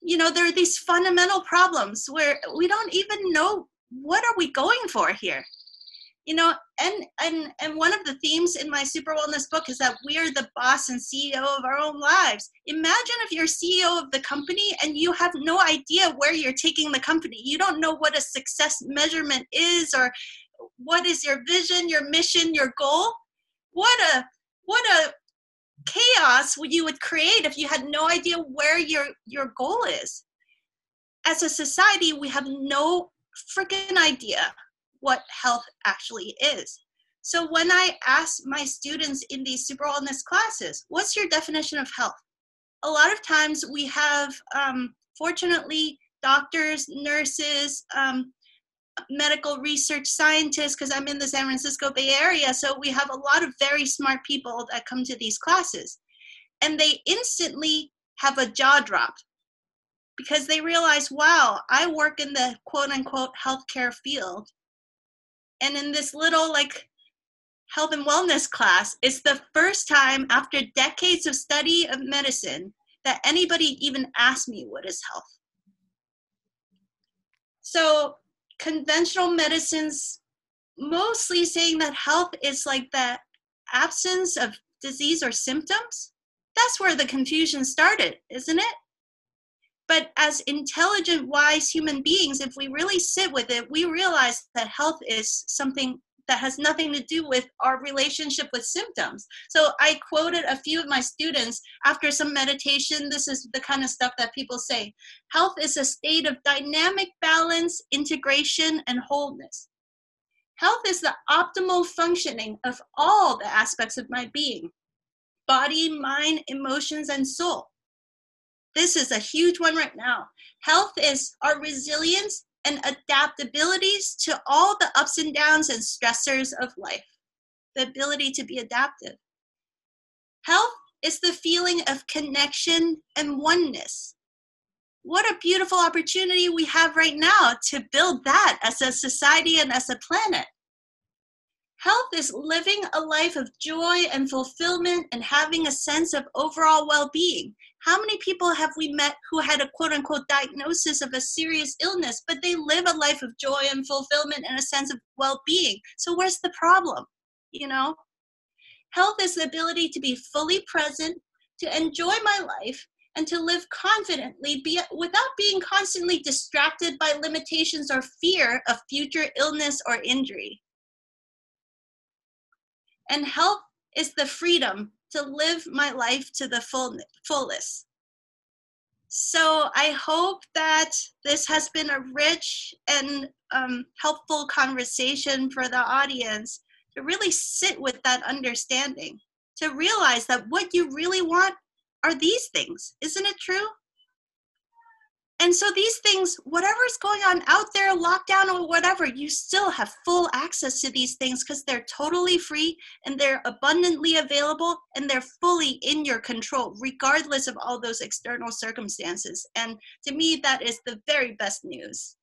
You know, there are these fundamental problems where we don't even know what are we going for here you know and and and one of the themes in my super wellness book is that we're the boss and ceo of our own lives. Imagine if you're ceo of the company and you have no idea where you're taking the company. You don't know what a success measurement is or what is your vision your mission your goal. What a what a chaos would you would create if you had no idea where your your goal is. As a society we have no freaking idea what health actually is. So when I ask my students in these super wellness classes, what's your definition of health? A lot of times we have, um, fortunately, doctors, nurses, um, medical research scientists, because I'm in the San Francisco Bay Area, so we have a lot of very smart people that come to these classes. And they instantly have a jaw drop because they realize, wow, I work in the quote unquote healthcare field and in this little like health and wellness class, it's the first time after decades of study of medicine that anybody even asked me what is health. So conventional medicines mostly saying that health is like the absence of disease or symptoms. That's where the confusion started, isn't it? But as intelligent, wise human beings, if we really sit with it, we realize that health is something that has nothing to do with our relationship with symptoms. So I quoted a few of my students after some meditation. This is the kind of stuff that people say health is a state of dynamic balance, integration, and wholeness. Health is the optimal functioning of all the aspects of my being body, mind, emotions, and soul. This is a huge one right now. Health is our resilience and adaptabilities to all the ups and downs and stressors of life, the ability to be adaptive. Health is the feeling of connection and oneness. What a beautiful opportunity we have right now to build that as a society and as a planet. Health is living a life of joy and fulfillment and having a sense of overall well being. How many people have we met who had a quote unquote diagnosis of a serious illness, but they live a life of joy and fulfillment and a sense of well being? So, where's the problem? You know? Health is the ability to be fully present, to enjoy my life, and to live confidently be, without being constantly distracted by limitations or fear of future illness or injury. And health is the freedom to live my life to the full, fullest. So I hope that this has been a rich and um, helpful conversation for the audience to really sit with that understanding, to realize that what you really want are these things. Isn't it true? And so these things, whatever's going on out there, lockdown or whatever, you still have full access to these things because they're totally free and they're abundantly available and they're fully in your control, regardless of all those external circumstances. And to me, that is the very best news.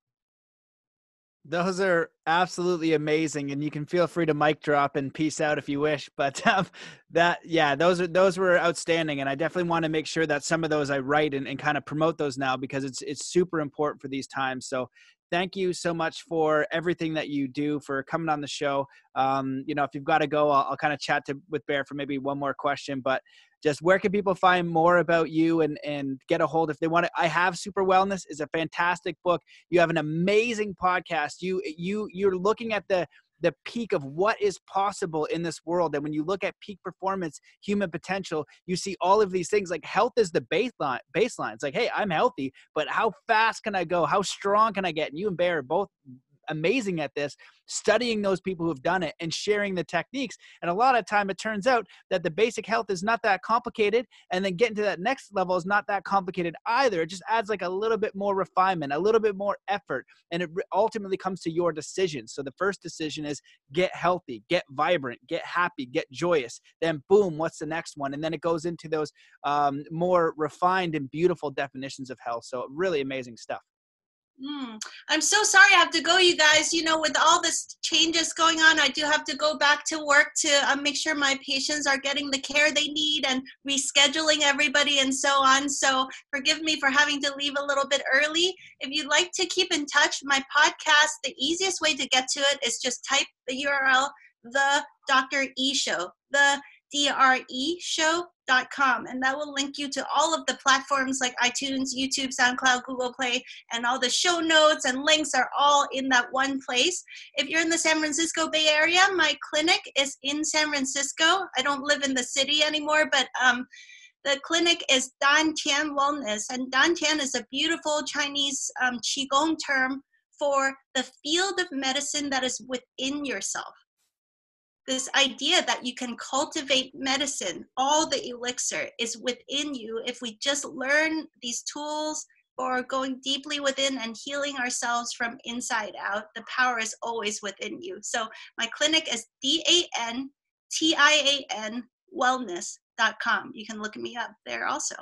Those are absolutely amazing, and you can feel free to mic drop and peace out if you wish. But um, that, yeah, those are those were outstanding, and I definitely want to make sure that some of those I write and, and kind of promote those now because it's it's super important for these times. So thank you so much for everything that you do for coming on the show. Um, you know if you've got to go i'll, I'll kind of chat to with bear for maybe one more question but just where can people find more about you and and get a hold if they want to i have super wellness is a fantastic book. You have an amazing podcast. You you you're looking at the the peak of what is possible in this world. And when you look at peak performance human potential you see all of these things like health is the baseline baseline it's like hey i'm healthy but how fast can i go? How strong can i get? And you and bear both amazing at this, studying those people who've done it and sharing the techniques. And a lot of time it turns out that the basic health is not that complicated. And then getting to that next level is not that complicated either. It just adds like a little bit more refinement, a little bit more effort. And it ultimately comes to your decision. So the first decision is get healthy, get vibrant, get happy, get joyous. Then boom, what's the next one? And then it goes into those um, more refined and beautiful definitions of health. So really amazing stuff. Mm. I'm so sorry I have to go, you guys. You know, with all this changes going on, I do have to go back to work to uh, make sure my patients are getting the care they need and rescheduling everybody and so on. So forgive me for having to leave a little bit early. If you'd like to keep in touch, my podcast, the easiest way to get to it is just type the URL, the Dr. E Show, the DRE Show and that will link you to all of the platforms like iTunes, YouTube, SoundCloud, Google Play, and all the show notes and links are all in that one place. If you're in the San Francisco Bay Area, my clinic is in San Francisco. I don't live in the city anymore, but um, the clinic is Dan Tian Wellness, and Dan Tian is a beautiful Chinese um, Qigong term for the field of medicine that is within yourself this idea that you can cultivate medicine, all the elixir is within you if we just learn these tools for going deeply within and healing ourselves from inside out. The power is always within you. So my clinic is D A N T I A N wellness.com. You can look me up there also.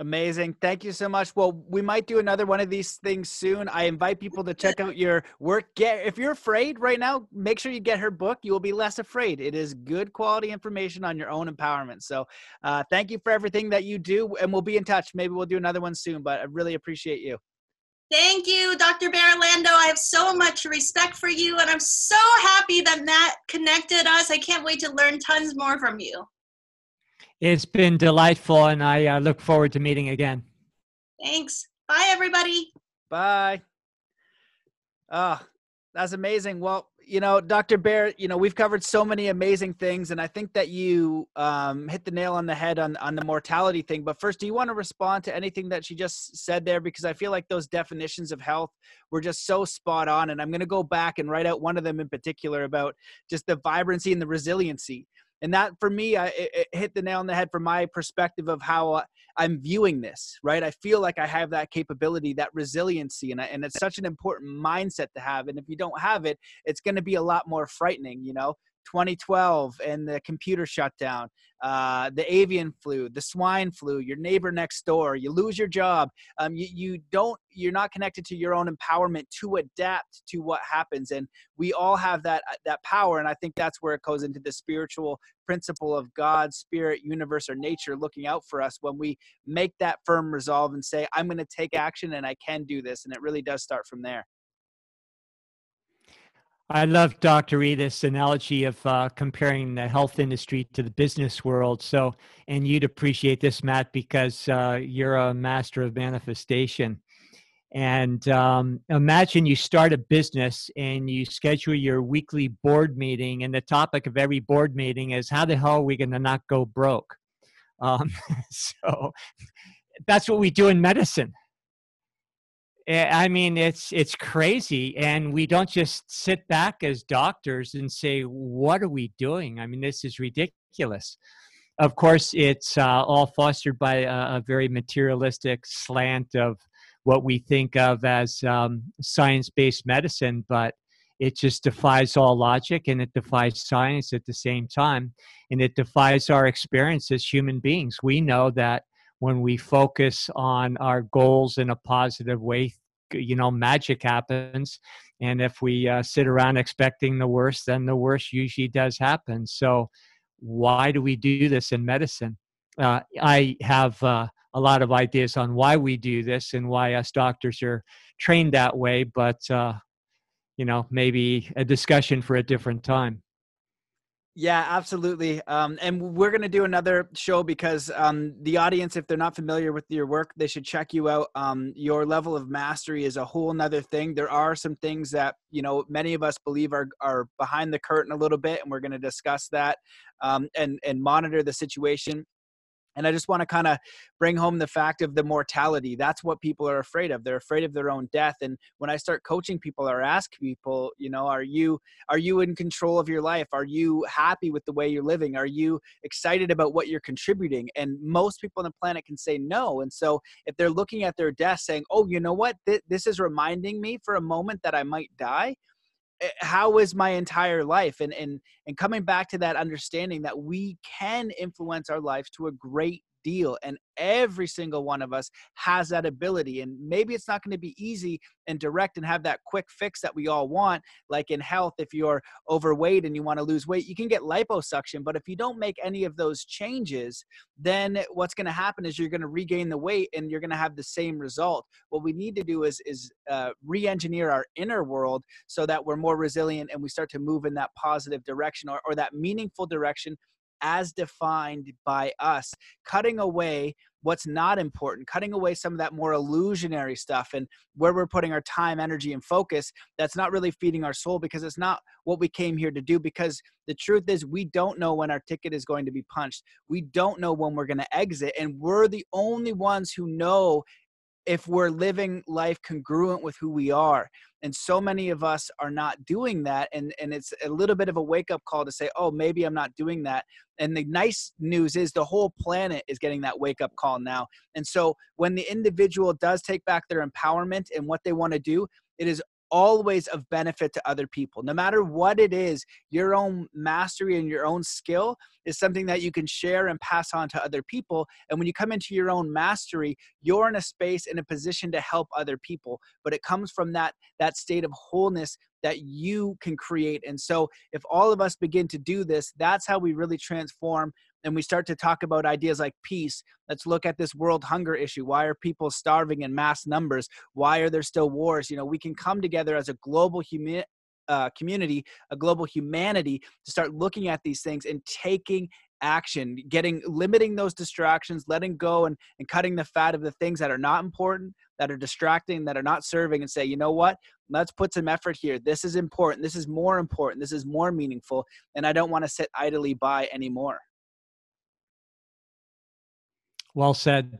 Amazing. Thank you so much. Well, we might do another one of these things soon. I invite people to check out your work. Get if you're afraid right now, make sure you get her book. You will be less afraid. It is good quality information on your own empowerment. So, uh, thank you for everything that you do, and we'll be in touch. Maybe we'll do another one soon. But I really appreciate you. Thank you, Dr. Bear Orlando. I have so much respect for you, and I'm so happy that Matt connected us. I can't wait to learn tons more from you. It's been delightful, and I uh, look forward to meeting again. Thanks. Bye, everybody. Bye. Oh, that's amazing. Well, you know, Dr. Bear, you know, we've covered so many amazing things, and I think that you um, hit the nail on the head on on the mortality thing. But first, do you want to respond to anything that she just said there? Because I feel like those definitions of health were just so spot on, and I'm going to go back and write out one of them in particular about just the vibrancy and the resiliency and that for me I, it, hit the nail on the head from my perspective of how uh, i'm viewing this right? I feel like i have that capability that resiliency and, I, and it's such an important mindset to have and if you don't have it it's going to be a lot more frightening you know 2012 and the computer shutdown, uh, the avian flu, the swine flu, your neighbor next door, you lose your job. Um, you, you don't, you're not connected to your own empowerment to adapt to what happens. And we all have that, uh, that power. And I think that's where it goes into the spiritual principle of God, spirit, universe, or nature looking out for us when we make that firm resolve and say, I'm going to take action and I can do this. And it really does start from there. I love Dr. Edith's analogy of uh, comparing the health industry to the business world. So, and you'd appreciate this, Matt, because uh, you're a master of manifestation. And um, imagine you start a business and you schedule your weekly board meeting, and the topic of every board meeting is how the hell are we going to not go broke? Um, so, that's what we do in medicine I mean, it's it's crazy, and we don't just sit back as doctors and say, "What are we doing?" I mean, this is ridiculous. Of course, it's uh, all fostered by a, a, very materialistic slant of what we think of as um, science-based medicine, but it just defies all logic and it defies science at the same time and it defies our experience as human beings we know that when we focus on our goals in a positive way you know magic happens. And if we uh, sit around expecting the worst then the worst usually does happen. So why do we do this in medicine? Uh, i have uh, a lot of ideas on why we do this and why us doctors are trained that way but uh, you know maybe a discussion for a different time yeah, absolutely. Um, and we're going to do another show because um, the audience, if they're not familiar with your work, they should check you out. Um, your level of mastery is a whole nother thing. There are some things that, you know, many of us believe are, are behind the curtain a little bit, and we're going to discuss that um, and, and monitor the situation and I just want to kind of bring home the fact of the mortality. That's what people are afraid of. They're afraid of their own death. And when I start coaching people or ask people, you know, are you are you in control of your life? Are you happy with the way you're living? Are you excited about what you're contributing? And most people on the planet can say no. And so if they're looking at their death saying, "Oh, you know what? This is reminding me for a moment that I might die." Eh, how is my entire life? And and and coming back to that understanding that we can influence our lives to a great deal and every single one of us has that ability and maybe it's not going to be easy and direct and have that quick fix that we all want like in health if you're overweight and you want to lose weight you can get liposuction but if you don't make any of those changes then what's going to happen is you're going to regain the weight and you're going to have the same result. What we need to do is is uh, re-engineer our inner world so that we're more resilient and we start to move in that positive direction or, or that meaningful direction as defined by us, cutting away what's not important, cutting away some of that more illusionary stuff and where we're putting our time, energy, and focus that's not really feeding our soul because it's not what we came here to do. Because the truth is, we don't know when our ticket is going to be punched, we don't know when we're going to exit, and we're the only ones who know if we're living life congruent with who we are. And so many of us are not doing that and and it's a little bit of a wake up call to say oh maybe i'm not doing that. And the nice news is the whole planet is getting that wake up call now. And so when the individual does take back their empowerment and what they want to do it is always of benefit to other people. No matter what it is, your own mastery and your own skill is something that you can share and pass on to other people. And when you come into your own mastery, you're in a space in a position to help other people. But it comes from that that state of wholeness that you can create. And so if all of us begin to do this, that's how we really transform and we start to talk about ideas like peace, let's look at this world hunger issue. Why are people starving in mass numbers? Why are there still wars? You know, we can come together as a global humi- uh, community, a global humanity to start looking at these things and taking action, getting limiting those distractions, letting go and, and cutting the fat of the things that are not important, that are distracting, that are not serving, and say, you know what? Let's put some effort here. This is important. This is more important. This is more meaningful. And I don't want to sit idly by anymore. Well said.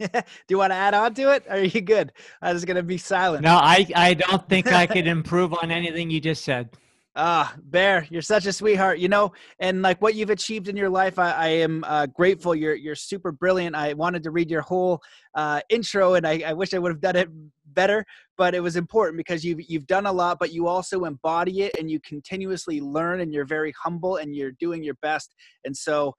Do you want to add on to it? Are you good? I was going to be silent. No, I, I don't think I could improve on anything you just said. Ah, Bear, you're such a sweetheart, you know, and like what you've achieved in your life, I, I am uh, grateful. You're you're super brilliant. I wanted to read your whole uh, intro, and I, I wish I would have done it better, but it was important because you've you've done a lot, but you also embody it, and you continuously learn, and you're very humble, and you're doing your best, and so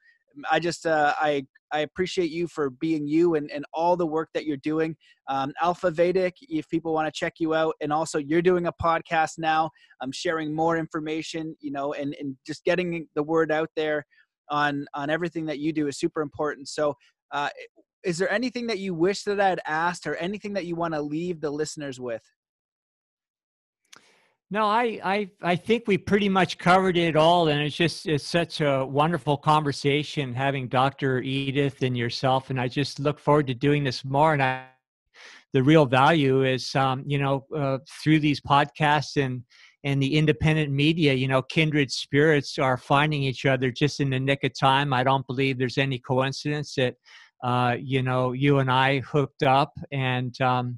I just uh, I I appreciate you for being you and, and all the work that you're doing. Um, Alpha Vedic, if people want to check you out, and also you're doing a podcast now. I'm sharing more information, you know, and and just getting the word out there on on everything that you do is super important. So. Uh, is there anything that you wish that I had asked, or anything that you want to leave the listeners with? No, I, I I think we pretty much covered it all, and it's just it's such a wonderful conversation having Dr. Edith and yourself, and I just look forward to doing this more. And I, the real value is, um, you know, uh, through these podcasts and and the independent media, you know, kindred spirits are finding each other just in the nick of time. I don't believe there's any coincidence that, uh, you know, you and I hooked up and. Um,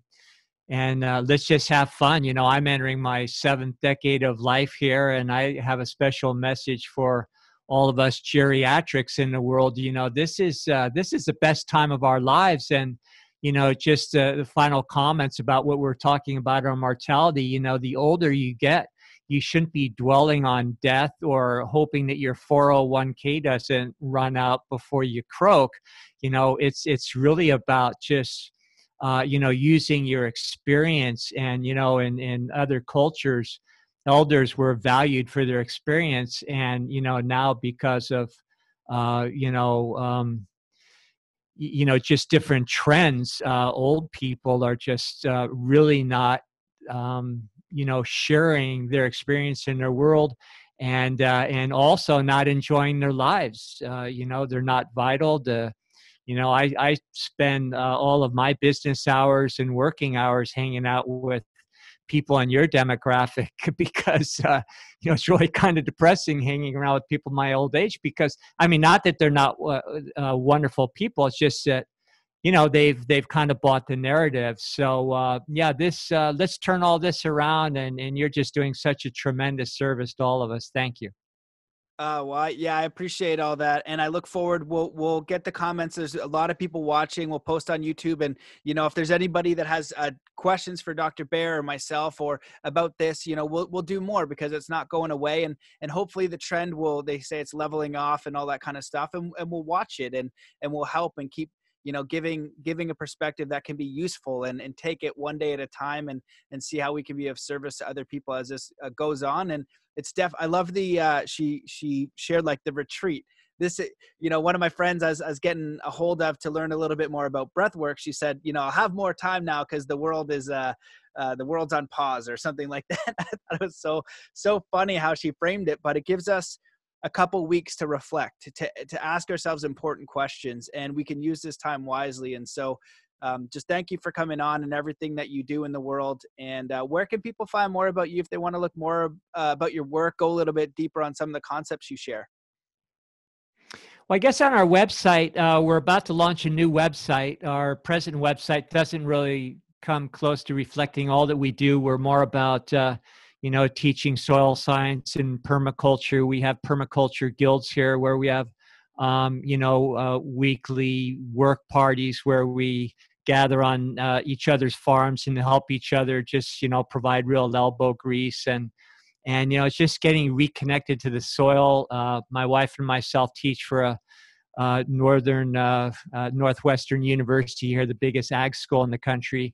and uh, let's just have fun. You know, I'm entering my seventh decade of life here, and I have a special message for all of us geriatrics in the world. You know, this is uh, this is the best time of our lives, and you know, just uh, the final comments about what we're talking about on mortality. You know, the older you get, you shouldn't be dwelling on death or hoping that your 401k doesn't run out before you croak. You know, it's it's really about just uh, you know using your experience and you know in in other cultures elders were valued for their experience and you know now because of uh, you know um, you know just different trends uh, old people are just uh, really not um, you know sharing their experience in their world and uh, and also not enjoying their lives. Uh, you know they're not vital to you know i i spend uh, all of my business hours and working hours hanging out with people in your demographic because uh, you know it's really kind of depressing hanging around with people my old age because i mean not that they're not uh, uh, wonderful people it's just that you know they've they've kind of bought the narrative. So uh, yeah this uh, let's turn all this around and and you're just doing such a tremendous service to all of us. Thank you uh, well, I, yeah, I appreciate all that, and I look forward. We'll we'll get the comments. There's a lot of people watching. We'll post on YouTube, and you know, if there's anybody that has uh, questions for Dr. Bear or myself or about this, you know, we'll we'll do more because it's not going away, and and hopefully the trend will. They say it's leveling off and all that kind of stuff, and and we'll watch it and and we'll help and keep you know giving giving a perspective that can be useful and and take it one day at a time and and see how we can be of service to other people as this uh, goes on and it's def i love the uh she she shared like the retreat this you know one of my friends I was, I was getting a hold of to learn a little bit more about breath work she said you know i'll have more time now because the world is uh, uh the world's on pause or something like that i thought it was so so funny how she framed it but it gives us a couple weeks to reflect, to, to ask ourselves important questions, and we can use this time wisely. And so, um, just thank you for coming on and everything that you do in the world. And uh, where can people find more about you if they want to look more uh, about your work, go a little bit deeper on some of the concepts you share? Well, I guess on our website, uh, we're about to launch a new website. Our present website doesn't really come close to reflecting all that we do. We're more about uh, you know, teaching soil science and permaculture. We have permaculture guilds here where we have, um, you know, uh, weekly work parties where we gather on uh, each other's farms and help each other just, you know, provide real elbow grease and, and you know, it's just getting reconnected to the soil. Uh, my wife and myself teach for a, uh, northern uh, uh, northwestern university here the biggest ag school in the country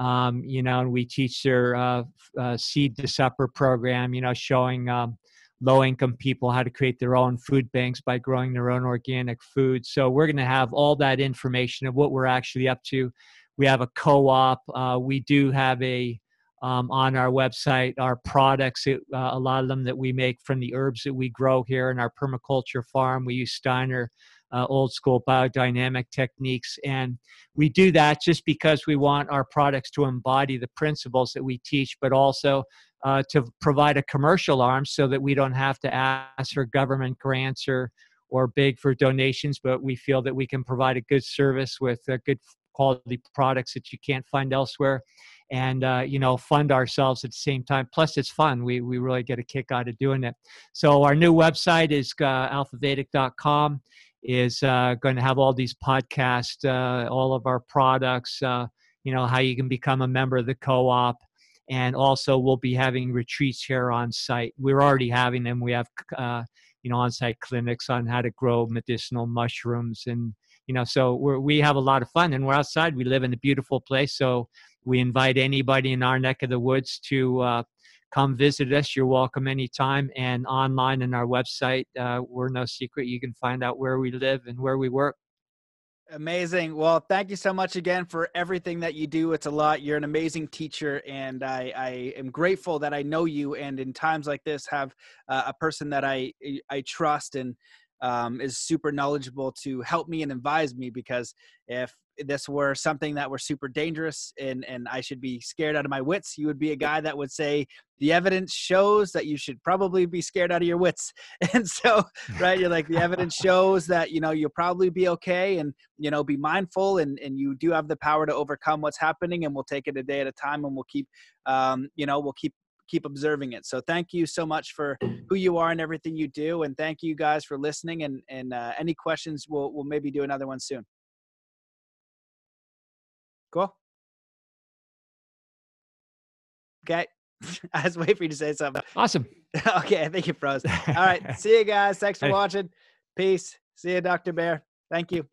um, you know, and we teach their uh, uh, seed to supper program, you know, showing um, low income people how to create their own food banks by growing their own organic food. So we're going to have all that information of what we're actually up to. We have a co op. Uh, we do have a um, on our website our products, it, uh, a lot of them that we make from the herbs that we grow here in our permaculture farm. We use Steiner uh, old school biodynamic techniques. And we do that just because we want our products to embody the principles that we teach, but also uh, to provide a commercial arm so that we don't have to ask for government grants or or beg for donations, but we feel that we can provide a good service with uh, good quality products that you can't find elsewhere and uh, you know fund ourselves at the same time plus it's fun we, we really get a kick out of doing it so our new website is uh, alphavedic.com is uh, going to have all these podcasts, uh, all of our products, uh, you know, how you can become a member of the co op. And also, we'll be having retreats here on site. We're already having them. We have, uh, you know, on site clinics on how to grow medicinal mushrooms. And, you know, so we we have a lot of fun. And we're outside. We live in a beautiful place. So we invite anybody in our neck of the woods to uh, come visit us. You're welcome anytime. And online in our website, uh, we're no secret. You can find out where we live and where we work. Amazing. Well, thank you so much again for everything that you do. It's a lot. You're an amazing teacher, and I, I am grateful that I know you. And in times like this, have uh, a person that I I trust and um, is super knowledgeable to help me and advise me. Because if this were something that were super dangerous and and I should be scared out of my wits, you would be a guy that would say the evidence shows that you should probably be scared out of your wits. And so, right, you're like the evidence shows that you know you'll probably be okay and you know be mindful and and you do have the power to overcome what's happening and we'll take it a day at a time and we'll keep um you know we'll keep keep observing it. So thank you so much for who you are and everything you do, and thank you guys for listening. And and uh, any questions, we'll we'll maybe do another one soon. Cool. Okay. I was waiting for you to say something. Awesome. okay, I think you froze. All right. See you guys. Thanks for watching. Peace. See you, Dr. Bear. Thank you.